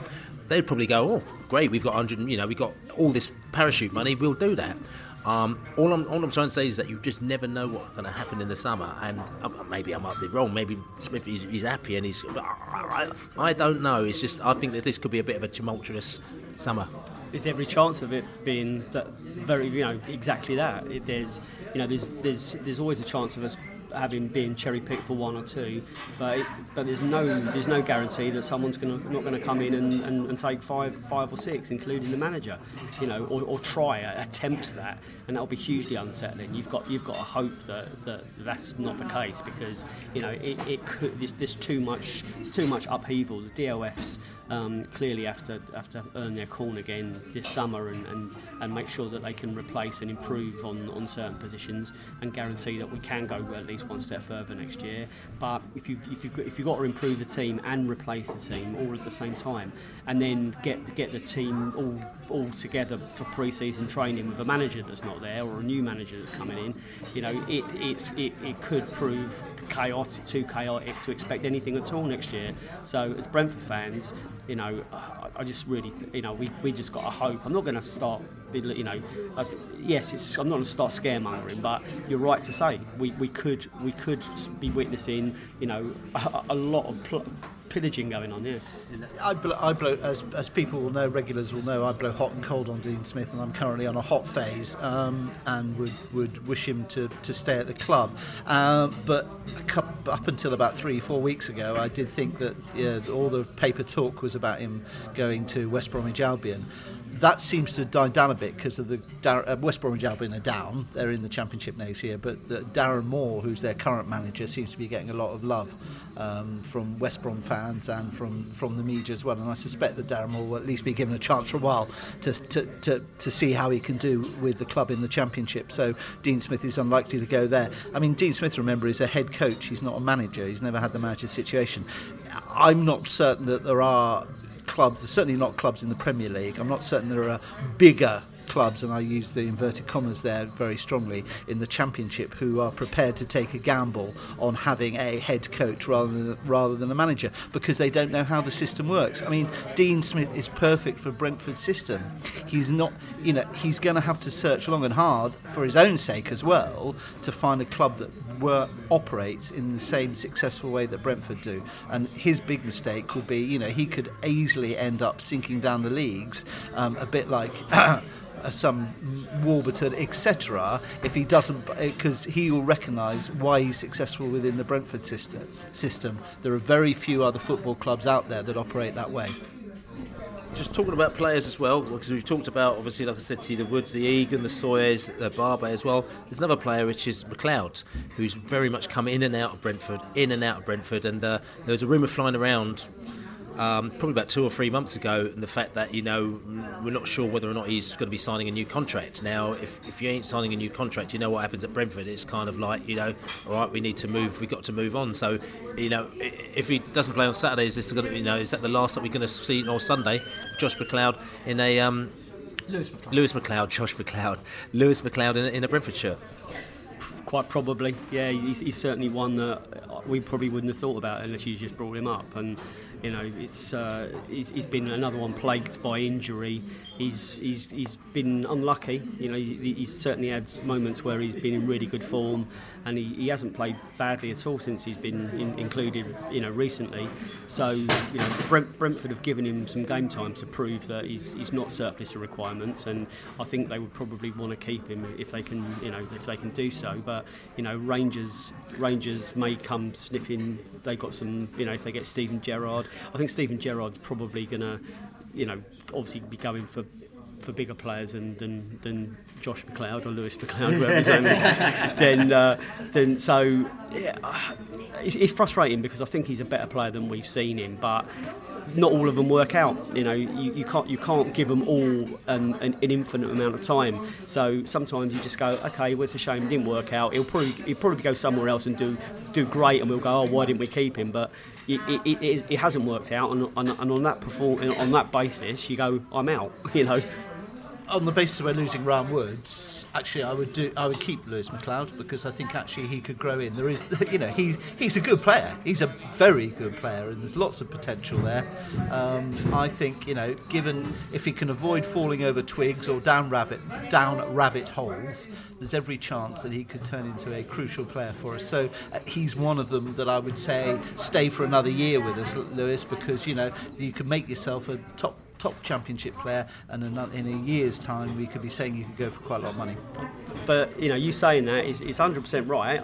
They'd probably go, oh, great, we've got 100, you know, we've got all this parachute money, we'll do that. Um, all, I'm, all I'm trying to say is that you just never know what's going to happen in the summer, and uh, maybe I might be wrong. Maybe Smith is he's happy and he's. I, I don't know. It's just I think that this could be a bit of a tumultuous summer. There's every chance of it being that very, you know, exactly that. It, there's, you know, there's there's there's always a chance of us having been cherry picked for one or two, but it, but there's no there's no guarantee that someone's gonna not going to come in and, and, and, take five five or six, including the manager, you know, or, or try attempt that, and that'll be hugely unsettling. You've got you've got to hope that, that that's not the case because you know it, it could there's, there's too much there's too much upheaval. The DOFs um, clearly have to have to earn their corn again this summer and, and, and make sure that they can replace and improve on, on certain positions and guarantee that we can go at least one step further next year. But if you've if you've got, if you've got to improve the team and replace the team all at the same time, and then get get the team all all together for pre-season training with a manager that's not there or a new manager that's coming in, you know, it it's it, it could prove chaotic, too chaotic to expect anything at all next year. So as Brentford fans, you know, I, I just really, th- you know, we, we just got to hope. I'm not going to start, you know, yes, it's, I'm not going to start scaremongering, but you're right to say we, we could we could be witnessing, you know, a, a lot of. Pl- pillaging going on, yeah. I blow, I blow as, as people will know, regulars will know, I blow hot and cold on Dean Smith, and I'm currently on a hot phase um, and would, would wish him to, to stay at the club. Um, but up until about three, four weeks ago, I did think that yeah, all the paper talk was about him going to West Bromwich Albion that seems to die down a bit because of the uh, West Bromwich Albion are down. They're in the Championship next year, but the, Darren Moore, who's their current manager, seems to be getting a lot of love um, from West Brom fans and from, from the media as well. And I suspect that Darren Moore will at least be given a chance for a while to, to, to, to see how he can do with the club in the Championship. So Dean Smith is unlikely to go there. I mean, Dean Smith, remember, is a head coach. He's not a manager. He's never had the manager situation. I'm not certain that there are clubs, certainly not clubs in the Premier League. I'm not certain there are bigger clubs, and I use the inverted commas there very strongly, in the Championship who are prepared to take a gamble on having a head coach rather than, rather than a manager because they don't know how the system works. I mean, Dean Smith is perfect for Brentford's system. He's not, you know, he's going to have to search long and hard for his own sake as well to find a club that were, operates in the same successful way that Brentford do. And his big mistake would be, you know, he could easily end up sinking down the leagues, um, a bit like. Uh, some Warburton, etc., if he doesn't, because he will recognise why he's successful within the Brentford. System. There are very few other football clubs out there that operate that way just talking about players as well, because we've talked about obviously, like I said to you, the Woods, the Egan, the Sawyers, the Barbet as well. There's another player which is McLeod, who's very much come in and out of Brentford, in and out of Brentford, and uh, there was a rumour flying around um, probably about two or three months ago, and the fact that you know we're not sure whether or not he's going to be signing a new contract. Now, if, if you ain't signing a new contract, you know what happens at Brentford. It's kind of like you know, all right, we need to move. We've got to move on. So, you know, if he doesn't play on Saturday, is this going to you know is that the last that we're going to see or Sunday? Josh McLeod in a um, Lewis McLeod. Lewis McLeod, Josh McLeod, Lewis McLeod in, in a Brentford shirt. Quite probably, yeah. He's, he's, certainly one that we probably wouldn't have thought about unless you just brought him up. And You know, it's uh, he's, he's been another one plagued by injury. He's he's he's been unlucky. You know, he, he's certainly had moments where he's been in really good form, and he, he hasn't played badly at all since he's been in, included. You know, recently. So you know, Brent, Brentford have given him some game time to prove that he's he's not surplus to requirements, and I think they would probably want to keep him if they can. You know, if they can do so. But you know, Rangers Rangers may come sniffing. They got some. You know, if they get Steven Gerrard, I think Steven Gerrard's probably going to, you know, obviously be going for for bigger players than, than, than Josh McLeod or Lewis McLeod, whoever his name is, then, uh, then so yeah, it's, it's frustrating because I think he's a better player than we've seen him, but not all of them work out. You know, you, you can't you can't give them all an, an, an, infinite amount of time. So sometimes you just go, okay, well, it's a shame it didn't work out. He'll probably he'll probably go somewhere else and do do great, and we'll go, oh, why didn't we keep him? But it, it, it, it hasn't worked out, and, and, and on that perform on that basis, you go, I'm out. You know on the basis of we're losing Ryan Woods, actually, I would do. I would keep Lewis McLeod because I think actually he could grow in. There is, you know, he's he's a good player. He's a very good player, and there's lots of potential there. Um, I think you know, given if he can avoid falling over twigs or down rabbit down rabbit holes, there's every chance that he could turn into a crucial player for us. So uh, he's one of them that I would say stay for another year with us, Lewis, because you know you can make yourself a top top championship player, and in a year's time, we could be saying you could go for quite a lot of money. But you know, you saying that is, is 100% right.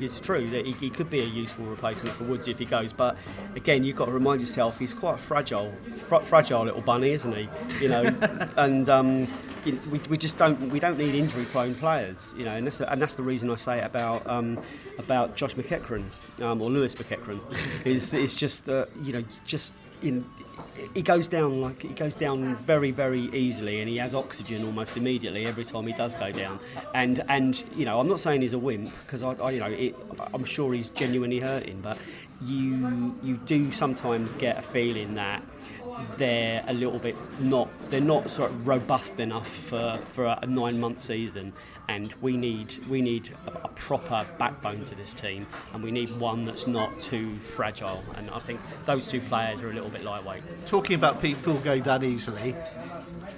It's true that he, he, could be a useful replacement for Woods if he goes. But again, you've got to remind yourself he's quite a fragile, fr- fragile little bunny, isn't he? You know, and um, we, we just don't we don't need injury-prone players. You know, and that's, and that's the reason I say it about um, about Josh McEachran um, or Lewis McEachran is is just uh, you know just in he goes down like he goes down very very easily and he has oxygen almost immediately every time he does go down. And and you know I'm not saying he's a wimp because I, I, you know it, I'm sure he's genuinely hurting but you you do sometimes get a feeling that they're a little bit not they're not sort of robust enough for, for a nine month season and we need we need a, a, proper backbone to this team, and we need one that's not too fragile. And I think those two players are a little bit lightweight. Talking about people going down easily,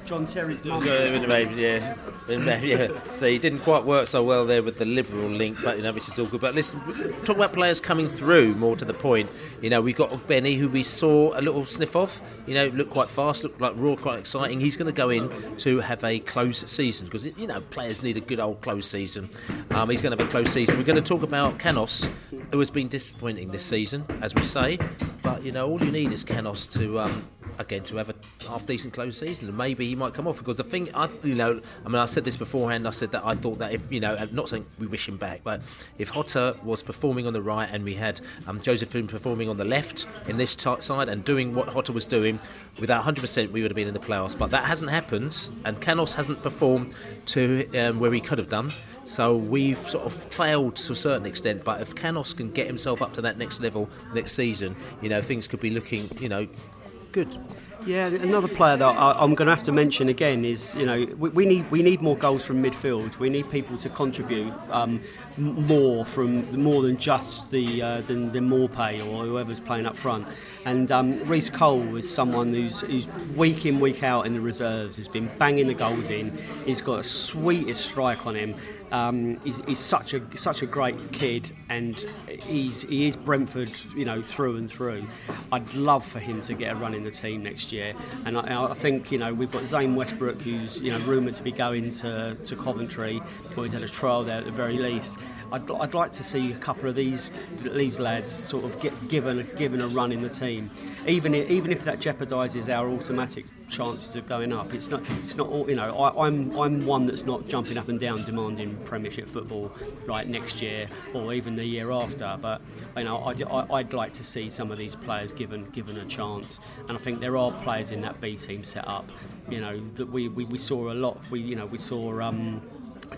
John Terry's mum. yeah, yeah. So he didn't quite work so well there with the Liberal link, but you know, which is all good. But listen, talk about players coming through. More to the point, you know, we got Benny, who we saw a little sniff of. You know, looked quite fast, looked like raw, quite exciting. He's going to go in to have a close season because you know players need a good old close season. Um, he's going to have a close season. We're going to talk about Canos, who has been disappointing this season, as we say. But you know, all you need is Canos to. Um, again to have a half decent close season, and maybe he might come off because the thing, I you know, I mean, I said this beforehand. I said that I thought that if you know, not saying we wish him back, but if Jota was performing on the right and we had um, Jozefzoon performing on the left in this t- side and doing what Jota was doing, without 100%, we would have been in the playoffs. But that hasn't happened, and Canos hasn't performed to um, where he could have done. So we've sort of failed to a certain extent, but if Canos can get himself up to that next level next season, you know, things could be looking, you know, good. Yeah, another player that I, am going to have to mention again is you know we, need we need more goals from midfield. We need people to contribute um, more from more than just the uh, than, than Maupay or whoever's playing up front. And um, Reece Cole is someone who's, who's week in week out in the reserves has been banging the goals in. He's got a sweetest strike on him. Um, he's, he's, such a such a great kid, and he's he is Brentford, you know, through and through. I'd love for him to get a run in the team next year, and I, I think you know we've got Zain Westbrooke, who's you know rumoured to be going to, to Coventry, or he's had a trial there at the very least. I'd, I'd like to see a couple of these these lads sort of get given given a run in the team, even if, even if that jeopardises our automatic chances of going up. It's not it's not all, you know I, am I'm, I'm one that's not jumping up and down demanding Premiership football right next year or even the year after. But you know I, I, I'd like to see some of these players given given a chance, and I think there are players in that B team set up. You know that we, we, we saw a lot. We you know we saw. Um,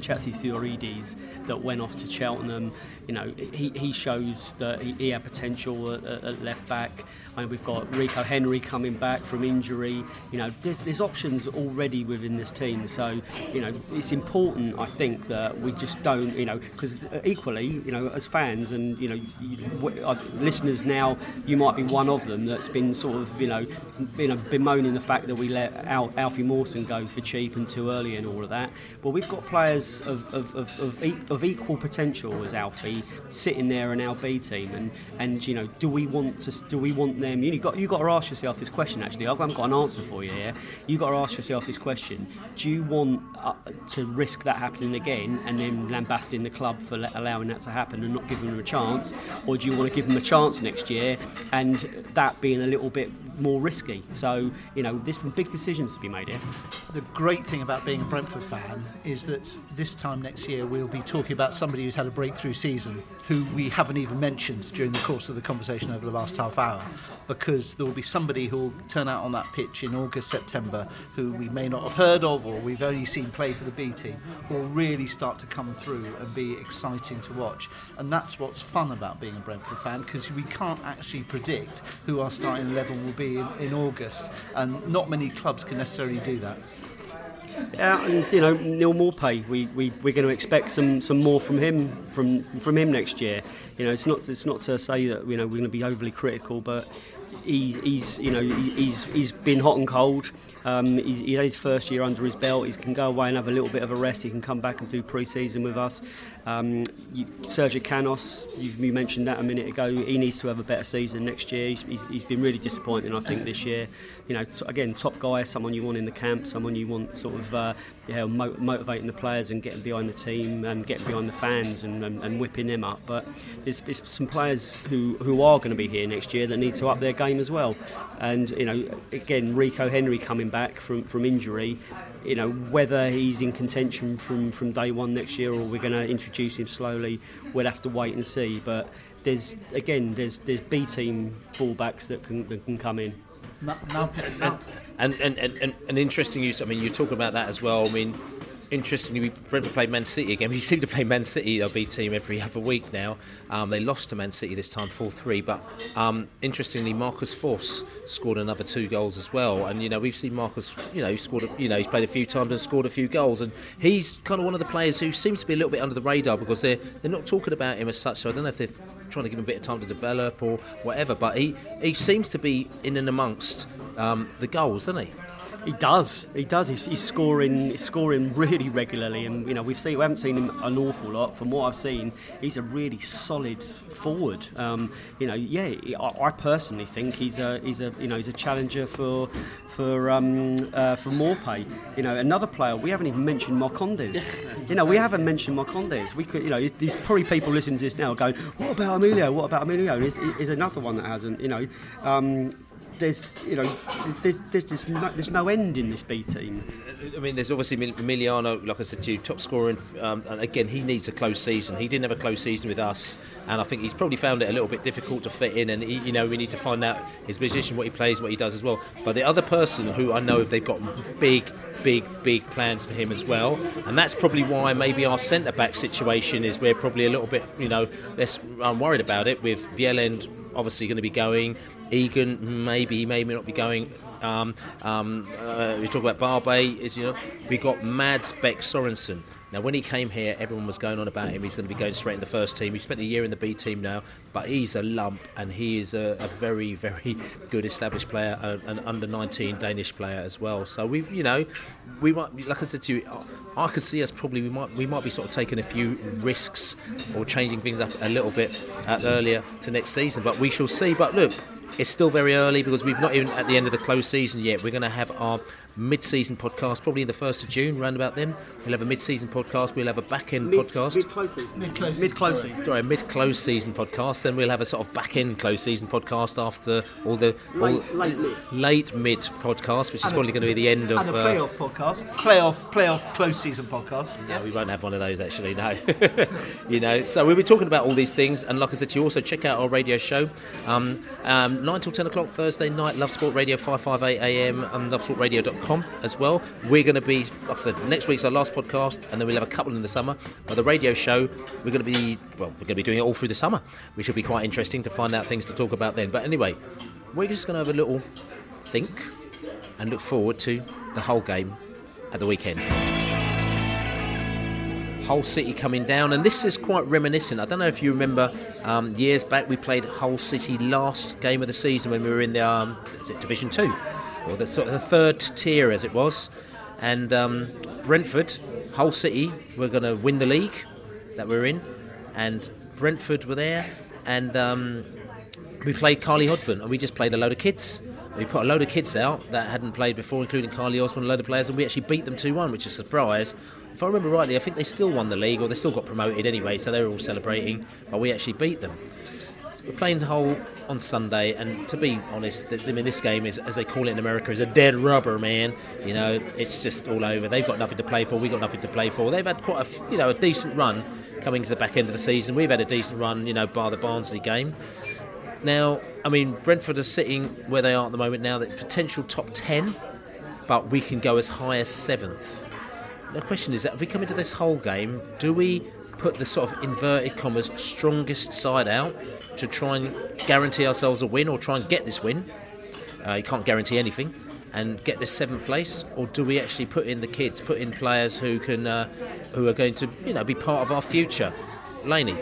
Chelsea Theorides that went off to Cheltenham. you know, he, he shows that he, he had potential at, at left back. I mean, we've got Rico Henry coming back from injury. You know, there's, there's options already within this team. So, you know, it's important, I think, that we just don't, you know, because equally, you know, as fans and, you know, you, uh, listeners now, you might be one of them that's been sort of, you know, you know bemoaning the fact that we let Al, Alfie Mawson go for cheap and too early and all of that. But we've got players of, of, of, of, of equal potential as Alfie sitting there in our B team. And, and you know, do we want to, do we want You got you got to ask yourself this question. Actually, I haven't got an answer for you here. You got to ask yourself this question: Do you want uh, to risk that happening again and then lambasting the club for allowing that to happen and not giving them a chance, or do you want to give them a chance next year and that being a little bit more risky? So you know, there's some big decisions to be made here. The great thing about being a Brentford fan is that this time next year we'll be talking about somebody who's had a breakthrough season, who we haven't even mentioned during the course of the conversation over the last half hour because there will be somebody who will turn out on that pitch in August, September, who we may not have heard of or we've only seen play for the B team, who will really start to come through and be exciting to watch. And that's what's fun about being a Brentford fan because we can't actually predict who our starting 11 will be in, in August, and not many clubs can necessarily do that. Yeah, and you know Neal Maupay, we we we're going to expect some, some more from him from from him next year. You know, it's not it's not to say that you know we're going to be overly critical, but he, he's you know he's he's been hot and cold. Um, he's, he had his first year under his belt. He can go away and have a little bit of a rest. He can come back and do pre-season with us. Um, you, Sergio Canos, you, you, mentioned that a minute ago. He needs to have a better season next year. He's, he's, he's been really disappointing, I think, this year. You know, t- again, top guy, someone you want in the camp, someone you want sort of uh, yeah, mo- motivating the players and getting behind the team and getting behind the fans and, and, and whipping them up. But there's, there's some players who, who are going to be here next year that need to up their game as well. And you know, again, Rico Henry coming back from, from injury. You know, whether he's in contention from, from day one next year or we're going to introduce him slowly, we'll have to wait and see. But there's again, there's there's B team fullbacks that can that can come in. And, and, and, and, and interesting use. I mean, you talk about that as well. I mean, interestingly, Brentford played Man City again. We seem to play Man City, our B team, every other week now. Um, they lost to Man City this time, 4 3. But um, interestingly, Marcus Forss scored another two goals as well. And, you know, we've seen Marcus, you know, he scored, you know, he's played a few times and scored a few goals. And he's kind of one of the players who seems to be a little bit under the radar because they're, they're not talking about him as such. So I don't know if they're trying to give him a bit of time to develop or whatever. But he, he seems to be in and amongst um, the goals, doesn't he? He does. He does. He's, he's, scoring. He's scoring really regularly, and you know we've seen. We haven't seen him an awful lot. From what I've seen, he's a really solid forward. Um, you know, yeah. I, I, personally think he's a he's a you know he's a challenger for for um, uh, for Maupay. You know, another player we haven't even mentioned Marcondes. you know, we haven't mentioned Marcondes. We could, you know, there's probably people listening to this now going, "What about Emilio? What about Emilio?" Is is another one that hasn't. You know. Um, there's you know there's there's, there's, no, there's no end in this B team. I mean, there's obviously Emiliano, like I said to you, top scorer. Um, and again, he needs a close season. He didn't have a close season with us, and I think he's probably found it a little bit difficult to fit in. And he, you know, we need to find out his position, what he plays, what he does as well. But the other person who I know they've got big, big, big plans for him as well, and that's probably why maybe our centre back situation is we're probably a little bit, you know, less I'm worried about it with Bjelland obviously going to be going. Egan, maybe he may not be going. Um, um, uh, we talk about Barbet. Is you know we got Mads Bech Sorensen. Now, when he came here, everyone was going on about him. He's going to be going straight in the first team. He spent a year in the B team now, but he's a lump, and he is a, a very, very good established player, an under 19 Danish player as well. So we, you know, we might, like I said to you, I could see us probably we might we might be sort of taking a few risks or changing things up a little bit uh, earlier to next season, but we shall see. But look, it's still very early because we've not even at the end of the close season yet. We're going to have our mid-season podcast, probably in the first of June, round about then. We'll have a mid-season podcast. We'll have a back-end mid, podcast. Mid-close season. Mid-close, mid-close season. Sorry, a mid-close season podcast. Then we'll have a sort of back-end close season podcast after all the late, all, late, mid. late mid podcast, which is probably going to be the end of and a uh, playoff uh, podcast, playoff playoff close season podcast. No, yeah. we won't have one of those actually. No, you know. So we'll be talking about all these things, and like I said, you also check out our radio show, um, um, nine till ten o'clock Thursday night. Love Sport Radio, five five eight a.m. and lovesportradio.com as well. We're going to be, like I said, next week's our last podcast, and then we'll have a couple in the summer. But the radio show, we're going to be, well, we're going to be doing it all through the summer, which will be quite interesting to find out things to talk about then. But anyway, we're just going to have a little think and look forward to the whole game at the weekend. Hull City coming down, and this is quite reminiscent. I don't know if you remember um, years back we played Hull City last game of the season when we were in the um, Division Two or the sort of the third tier as it was, and um, Brentford, Hull City were going to win the league that we're in, and Brentford were there, and um, we played Carly Hodgman, and we just played a load of kids. We put a load of kids out that hadn't played before, including Carly Osman, a load of players, and we actually beat them 2 1, which is a surprise. If I remember rightly, I think they still won the league, or they still got promoted anyway, so they were all celebrating, but we actually beat them. We're playing Hull on Sunday, and to be honest, the, I mean, this game is, as they call it in America, is a dead rubber, man. You know, it's just all over. They've got nothing to play for. We've got nothing to play for. They've had quite a, you know, a decent run coming to the back end of the season. We've had a decent run, you know, bar the Barnsley game. Now, I mean, Brentford are sitting where they are at the moment now, that potential top 10, but we can go as high as seventh. The question is that if we come into this whole game, do we put the sort of inverted commas strongest side out to try and guarantee ourselves a win or try and get this win? Uh, you can't guarantee anything. And get this seventh place, or do we actually put in the kids, put in players who can, uh, who are going to, you know, be part of our future? Laney.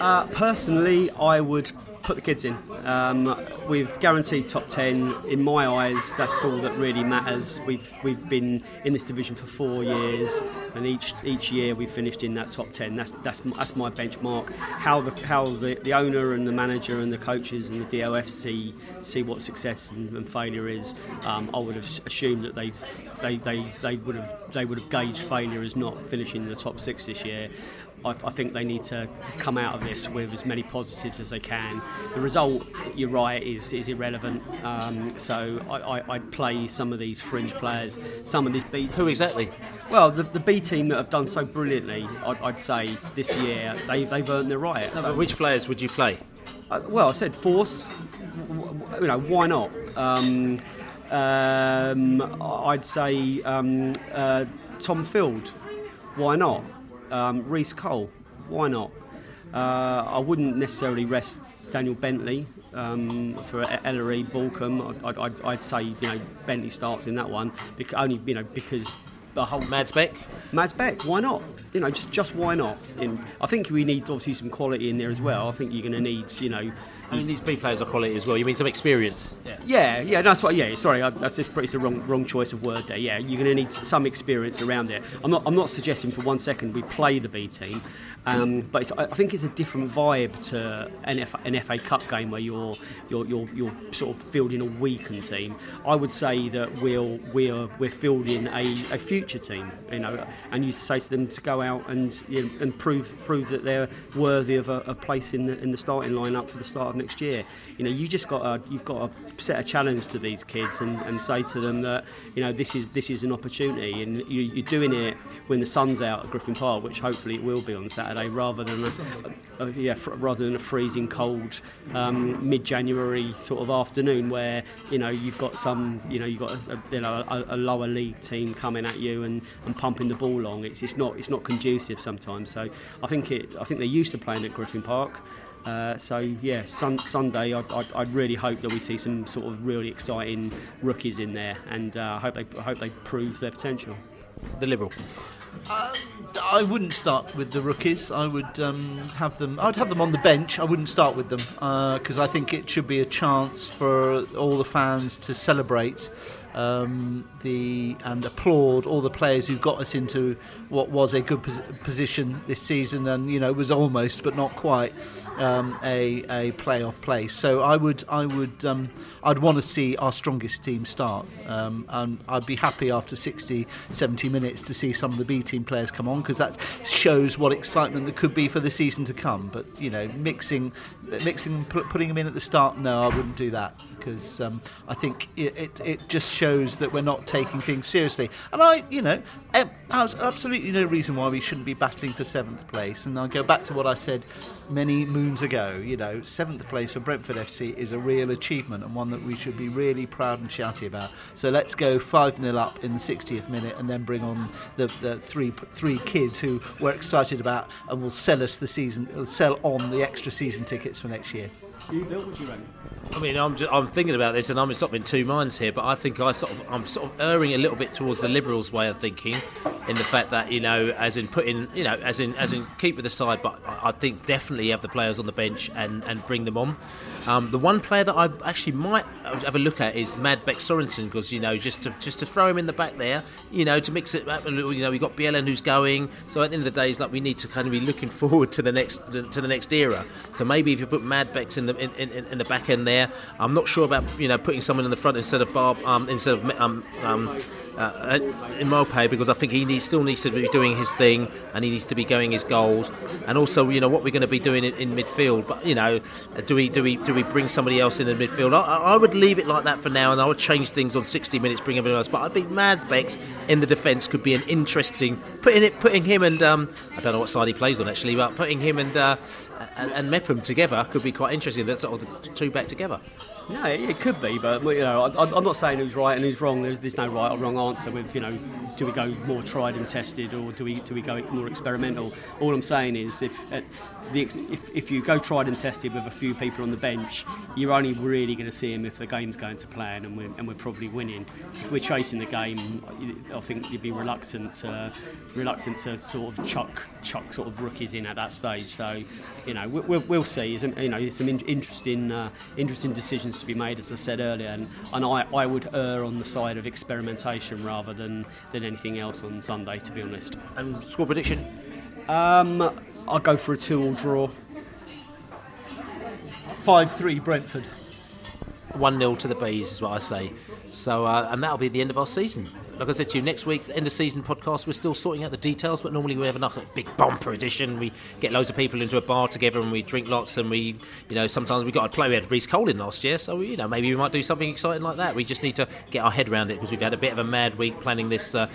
Uh, personally, I would put the kids in. Um, with guaranteed top ten, in my eyes, that's all that really matters. We've we've been in this division for four years, and each each year we've finished in that top ten. That's that's that's my benchmark. How the how the, the owner and the manager and the coaches and the DOF see see what success and, and failure is. Um, I would have assumed that they they they they would have they would have gauged failure as not finishing in the top six this year. I, I, think they need to come out of this with as many positives as they can. The result, you're right, is is irrelevant. Um, so I, I, would play some of these fringe players, some of these B. Who exactly? Well, the, the B team that have done so brilliantly, I'd, I'd say this year they they've earned their right. No, so, which players would you play? Uh, well, I said Force. You know, why not? Um, um, I'd say um, uh, Tom Field. Why not? Um, Reece Cole, why not? Uh, I wouldn't necessarily rest Daniel Bentley um, for Ellery Balcombe. I'd, I'd, I'd, say you know Bentley starts in that one because only you know because the whole Mads Bech. Mads Bech, why not? You know, just just why not? In, I think we need obviously some quality in there as well. I think you're going to need you know I mean, these B players are quality as well. You mean some experience? Yeah, yeah, yeah that's what. Yeah, sorry, I, that's just it's the wrong wrong choice of word there. Yeah, you're going to need some experience around it. I'm not I'm not suggesting for one second we play the B team, um, but I think it's a different vibe to an, F, an FA Cup game where you're you're, you're you're sort of fielding a weakened team. I would say that we'll we're we're fielding a, a future team, you know, and you say to them to go out and you know, and prove prove that they're worthy of a, a place in the in the starting lineup for the start next year. You know, you just got to, you've got to set a challenge to these kids and, and say to them that you know this is this is an opportunity, and you, are doing it when the sun's out at Griffin Park, which hopefully it will be on Saturday, rather than a, a, yeah, rather than a freezing cold um, mid-January sort of afternoon where you know you've got some you know you've got a, you know a, lower league team coming at you and, and pumping the ball along. It's, it's not it's not conducive sometimes. So I think it I think they're used to playing at Griffin Park. Uh, so yeah, sun, Sunday, I'd, I'd, I'd, really hope that we see some sort of really exciting rookies in there, and uh, I hope they I hope they prove their potential. The Liberal. Uh, I wouldn't start with the rookies. I would um, have them. I'd have them on the bench. I wouldn't start with them because uh, I think it should be a chance for all the fans to celebrate um, the and applaud all the players who got us into what was a good pos- position this season, and you know was almost but not quite um, a a playoff place. So I would I would um, I'd want to see our strongest team start, um, and I'd be happy after 60, 70 minutes to see some of the B team players come on because that shows what excitement there could be for the season to come. But you know, mixing mixing putting them in at the start, no, I wouldn't do that because um, I think it, it, it just shows that we're not taking things seriously. And I, you know, um, there's absolutely no reason why we shouldn't be battling for seventh place. And I'll go back to what I said many moons ago. You know, seventh place for Brentford FC is a real achievement and one that we should be really proud and shouty about. So let's go 5 0 up in the 60th minute and then bring on the, the three three kids who we're excited about and will sell us the season, sell on the extra season tickets for next year. You, reckon? I mean, I'm just, I'm thinking about this, and I'm sort of in two minds here. But I think I sort of I'm sort of erring a little bit towards the Liberals' way of thinking, in the fact that you know, as in putting, you know, as in as in keep with the side. But I, I think definitely have the players on the bench and and bring them on. Um, the one player that I actually might have a look at is Mads Bech Sorensen because you know just to just to throw him in the back there, you know, to mix it up a little. You know, we've got Bjelland who's going. So at the end of the day, it's like we need to kind of be looking forward to the next to the next era. So maybe if you put Mads Bech in the in, in, in the back end there, I'm not sure about you know putting someone in the front instead of Barb um, instead of um, um, uh, in Mope because I think he needs, still needs to be doing his thing and he needs to be going his goals and also you know what we're going to be doing in, in midfield but you know do we do we do we bring somebody else in the midfield I, I, would leave it like that for now and I would change things on 60 minutes bring everyone else but I think Mads Bech in the defence could be an interesting putting it putting him and um, I don't know what side he plays on actually but putting him and uh, and, and Mepham together could be quite interesting that's sort of the two back together no, it could be, but you know, I, am not saying who's right and who's wrong. There's, there's, no right or wrong answer. With you know, do we go more tried and tested, or do we do we go more experimental? All I'm saying is, if uh, the, if, if you go tried and tested with a few people on the bench, you're only really going to see them if the game's going to plan and we're, and we're probably winning. If we're chasing the game, I think you'd be reluctant to, reluctant to sort of chuck chuck sort of rookies in at that stage. So, you know, we'll, we'll see. Some, you know, some interesting uh, interesting decisions to be made, as I said earlier, and, and I, I would err on the side of experimentation rather than, than anything else on Sunday, to be honest. And score prediction? Um, I'll go for a two-all draw. 5-3 Brentford. 1-0 to the Bees is what I say. So, uh, and that'll be the end of our season. Like I said to you, next week's end of season podcast, we're still sorting out the details, but normally we have another big bumper edition. We get loads of people into a bar together and we drink lots, and we, you know, sometimes we got a play. We had Reece Cole in last year, so you know maybe we might do something exciting like that. We just need to get our head around it because we've had a bit of a mad week planning this. Uh,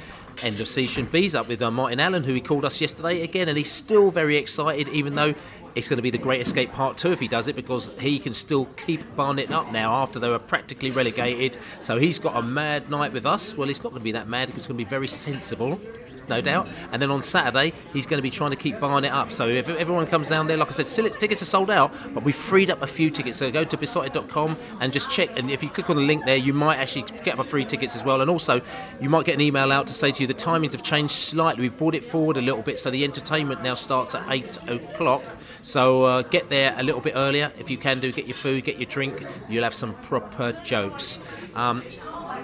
end of season Bees up with uh, Martin Allen, who he called us yesterday again, and he's still very excited, even though it's going to be the Great Escape Part 2 if he does it because he can still keep Barnet up now after they were practically relegated. So he's got a mad night with us. Well, it's not going to be that mad, it's going to be very sensible no doubt. And then on Saturday, he's going to be trying to keep Barnet up. So if everyone comes down there, like I said, tickets are sold out, but we freed up a few tickets. So go to beesotted.com and just check. And if you click on the link there, you might actually get up free tickets as well. And also, you might get an email out to say to you the timings have changed slightly. We've brought it forward a little bit, so the entertainment now starts at 8 o'clock. So uh, get there a little bit earlier if you can do. Get your food, get your drink. You'll have some proper jokes. Um,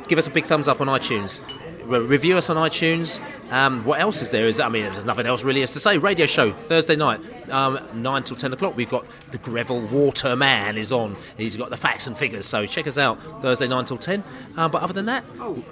give us a big thumbs up on iTunes review us on iTunes. Um, what else is there? Is I mean, there's nothing else really as to say. Radio show Thursday night, um, nine till ten o'clock. We've got the Greville Waterman is on. He's got the facts and figures. So check us out Thursday nine till ten. Uh, but other than that, oh,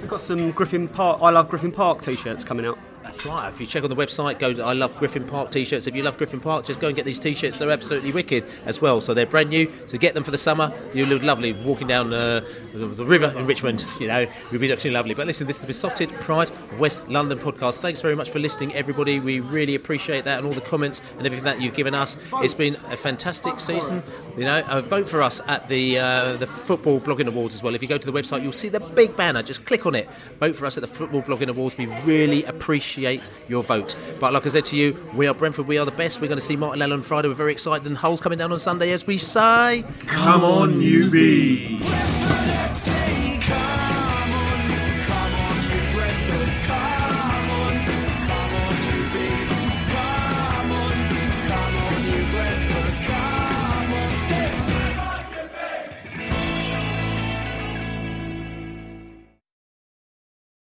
we've got some Griffin Park. I love Griffin Park t-shirts coming out. That's right. If you check on the website, go. To, I love Griffin Park t-shirts. If you love Griffin Park, just go and get these t-shirts. They're absolutely wicked as well. So they're brand new. So get them for the summer. You'll look lovely walking down uh, the, the, river in Richmond. You know, you'll be looking lovely. But listen, this is the Beesotted Pride of West London podcast. Thanks very much for listening, everybody. We really appreciate that and all the comments and everything that you've given us. It's been a fantastic season. You know, uh, vote for us at the uh, the Football Blogging Awards as well. If you go to the website, you'll see the big banner. Just click on it. Vote for us at the Football Blogging Awards. We really appreciate your vote vote. But like I said to you, we are Brentford, we are the best. We're going to see Martin Allen on Friday. We're very excited. And Hull's coming down on Sunday, as we say. Come on, you be.